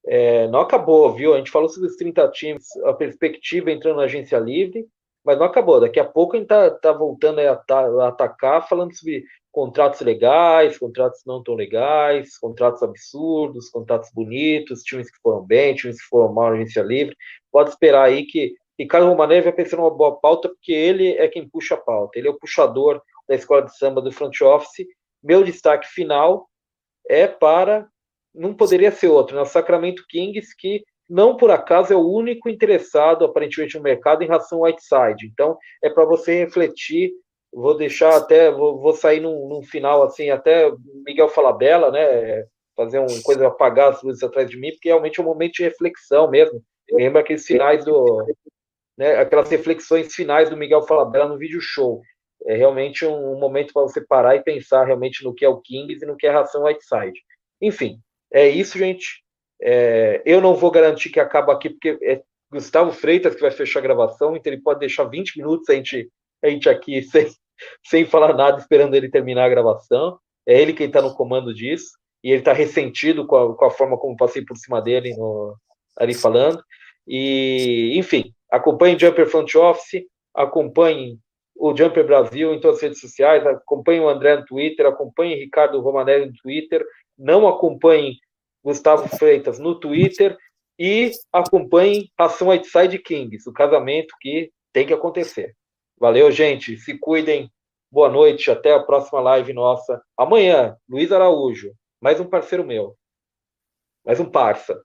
É, não acabou, viu? A gente falou sobre os 30 times, a perspectiva entrando na agência livre, mas não acabou. Daqui a pouco a gente tá, tá voltando a, a atacar, falando sobre contratos legais, contratos não tão legais, contratos absurdos, contratos bonitos, times que foram bem, times que foram mal na agência livre. Pode esperar aí que Ricardo Romané vai pensar numa boa pauta, porque ele é quem puxa a pauta, ele é o puxador da escola de samba do front office. Meu destaque final é para, não poderia ser outro, né? Sacramento Kings, que não por acaso é o único interessado, aparentemente, no mercado em relação ao Whiteside. Então, é para você refletir. Vou deixar até, vou, vou sair num, num, final assim, até Miguel Falabella, né? Fazer uma coisa, apagar as luzes atrás de mim, porque realmente é um momento de reflexão mesmo. Lembra aqueles finais do, né, aquelas reflexões finais do Miguel Falabella no vídeo show. É realmente um, um momento para você parar e pensar realmente no que é o Kings e no que é a ração Whiteside. Enfim, é isso, gente. É, eu não vou garantir que acaba aqui, porque é Gustavo Freitas que vai fechar a gravação, então ele pode deixar 20 minutos a gente, a gente aqui sem, sem falar nada, esperando ele terminar a gravação. É ele quem está no comando disso, e ele está ressentido com a, com a, forma como passei por cima dele no, ali falando. E, enfim, acompanhem Jumper Front Office, acompanhem o Jumper Brasil em todas as redes sociais, acompanhem o André no Twitter, acompanhem Ricardo Romanelli no Twitter, não acompanhem Gustavo Freitas no Twitter e acompanhem Ação Whiteside Kings, o casamento que tem que acontecer. Valeu, gente. Se cuidem. Boa noite. Até a próxima live nossa. Amanhã, Luiz Araújo, mais um parceiro meu. Mais um parça.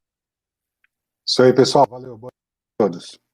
Isso aí, pessoal. Valeu. Boa noite a todos.